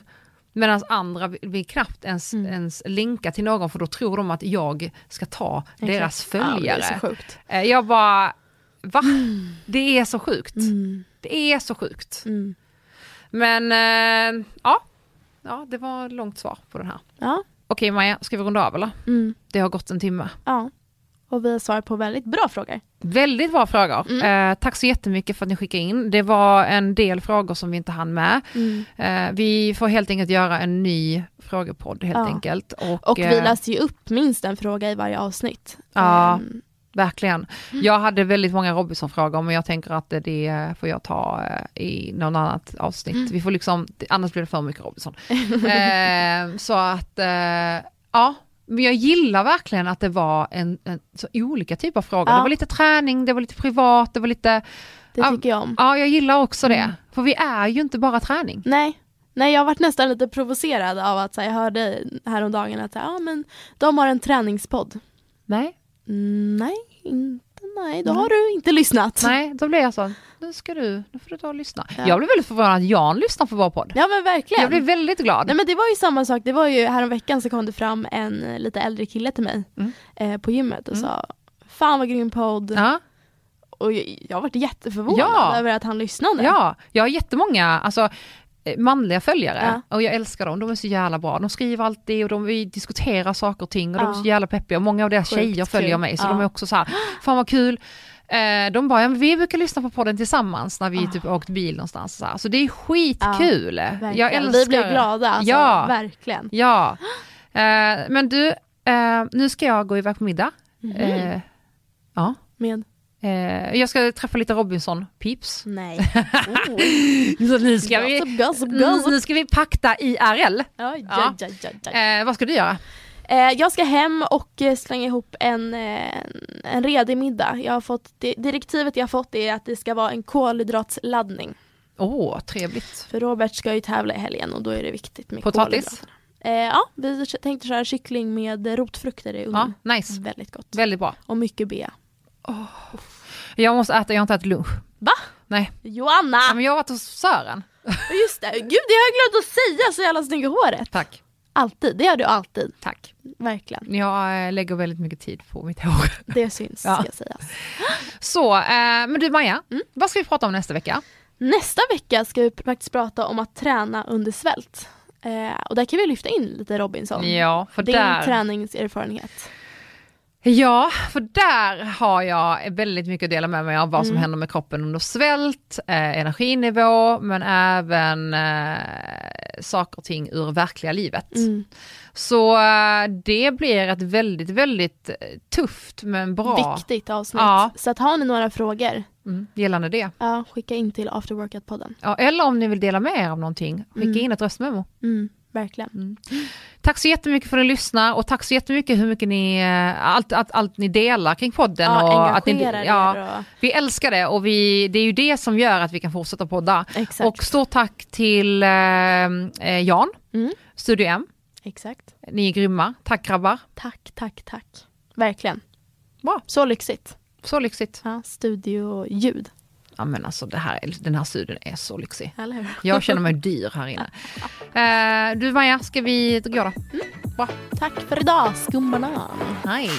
Medan andra vill, knappt ens, Mm. ens länka till någon för då tror de att jag ska ta deras Exakt. Ja, följare. det är så sjukt. Eh, jag bara, va? Det är så sjukt. Mm. Det är så sjukt. Mm. Men eh, ja. ja, det var långt svar på den här. Ja. Okej Maja, ska vi runda av eller? Mm. Det har gått en timme. ja. Och vi har svarat på väldigt bra frågor. Väldigt bra frågor. Mm. Eh, tack så jättemycket för att ni skickade in. Det var en del frågor som vi inte hann med. Mm. Eh, vi får helt enkelt göra en ny frågepodd helt Ja. enkelt. Och, Och vi eh, läser ju upp minst en fråga i varje avsnitt. Ja. Ehm, Verkligen. Jag hade väldigt många Robinson-frågor men jag tänker att det, det får jag ta eh, i någon annat avsnitt. Mm. Vi får liksom, annars blir det för mycket Robinson. eh, så att, eh, ja. Men jag gillar verkligen att det var en, en så olika typer av frågor. Ja. Det var lite träning, det var lite privat, det var lite, det tycker jag om. ja jag gillar också det. Mm. För vi är ju inte bara träning. Nej. Nej, jag har varit nästan lite provocerad av att så här, jag hörde häromdagen att ja, men de har en träningspodd. Nej. Mm, nej, inte nej. Då har du inte lyssnat. Nej, då blir jag så, nu ska du, nu får du ta och lyssna. Ja. Jag blev väldigt förvånad att Jan lyssnar på vår podd. Ja men verkligen. Jag blev väldigt glad. Nej men det var ju samma sak, det var ju häromveckan så kom det fram en lite äldre kille till mig Mm. eh, på gymmet och Mm. sa Fan vad grym podd. Ja. Och jag, jag varit jätteförvånad Ja. över att han lyssnade. Ja, jag har jättemånga alltså, manliga följare Ja. och jag älskar dem. De är så jävla bra. De skriver alltid och de, vi diskuterar saker och ting och de är Ja. så jävla peppiga. Och många av deras Sjukt tjejer följer kul. mig så Ja. de är också så här, fan vad kul. Eh, de bara, ja, vi brukar lyssna på podden tillsammans när vi Ah. typ åkt bil någonstans. Så, här. så det är skitkul. Verkligen. jag älskar Vi blir det. glada, alltså. Ja. verkligen. Ja. Eh, men du, eh, nu ska jag gå iväg på middag. Eh, ja. Med? Eh, jag ska träffa lite Robinson-peeps. Nej. Oh. Så nu ska vi, Gossip, gossip, nu ska vi pakta IRL. Ja, Ja. ja, ja, ja, ja. Eh, vad ska du göra? Eh, jag ska hem och eh, slänga ihop en, eh, en redig middag. Jag har fått, direktivet jag har fått är att det ska vara en kolhydratsladdning. Åh, trevligt. För Robert ska ju tävla i helgen och då är det viktigt med Potatis? Eh, ja, vi tänkte köra kyckling med rotfrukter i Ja, ugnen. nice. Väldigt gott. Väldigt bra. Och mycket bea. Jag måste äta, jag har inte ätit lunch. Va? Nej, Joanna! ja, men jag har varit hos Sören. Just det, gud det har jag glömt att säga, så jävla snygg i håret. Tack. Alltid, det gör du alltid. Tack. Verkligen. Jag eh, lägger väldigt mycket tid på mitt hår. Det syns, Ja. ska sägas. Så, eh, men du Maja, Mm. vad ska vi prata om nästa vecka? Nästa vecka ska vi faktiskt prata om att träna under svält. Eh, och där kan vi lyfta in lite Robinson. Ja, för Din där... träningserfarenhet. Ja, för där har jag väldigt mycket att dela med mig av vad som Mm. händer med kroppen under svält, eh, energinivå, men även eh, saker och ting ur verkliga livet. Mm. Så eh, det blir ett väldigt, väldigt eh, tufft men bra Viktigt avsnitt. Ja. Så att har ni några frågor, mm, gällande det. ja, skicka in till Afterworkout-podden. Ja, eller om ni vill dela med er av någonting, skicka Mm. in ett röstmemo. Mm, verkligen. Tack så jättemycket för att ni lyssnar och tack så jättemycket hur mycket ni, eh, allt, allt, allt ni delar kring podden. Ja, och att ni, ja, och... Vi älskar det och vi, det är ju det som gör att vi kan fortsätta podda. Exakt. Och stort tack till eh, eh, Jan, Mm, Studio M. exakt. Ni är grymma. Tack grabbar. Tack, tack, tack. Verkligen. Bra. Så lyxigt. Så lyxigt. Ja, studioljud, Ja men alltså det här, den här studion är så lyxig. Jag känner mig dyr här inne. Eh, du Maja, ska vi gå då? Bra. Tack för idag, skumbanan. Hej.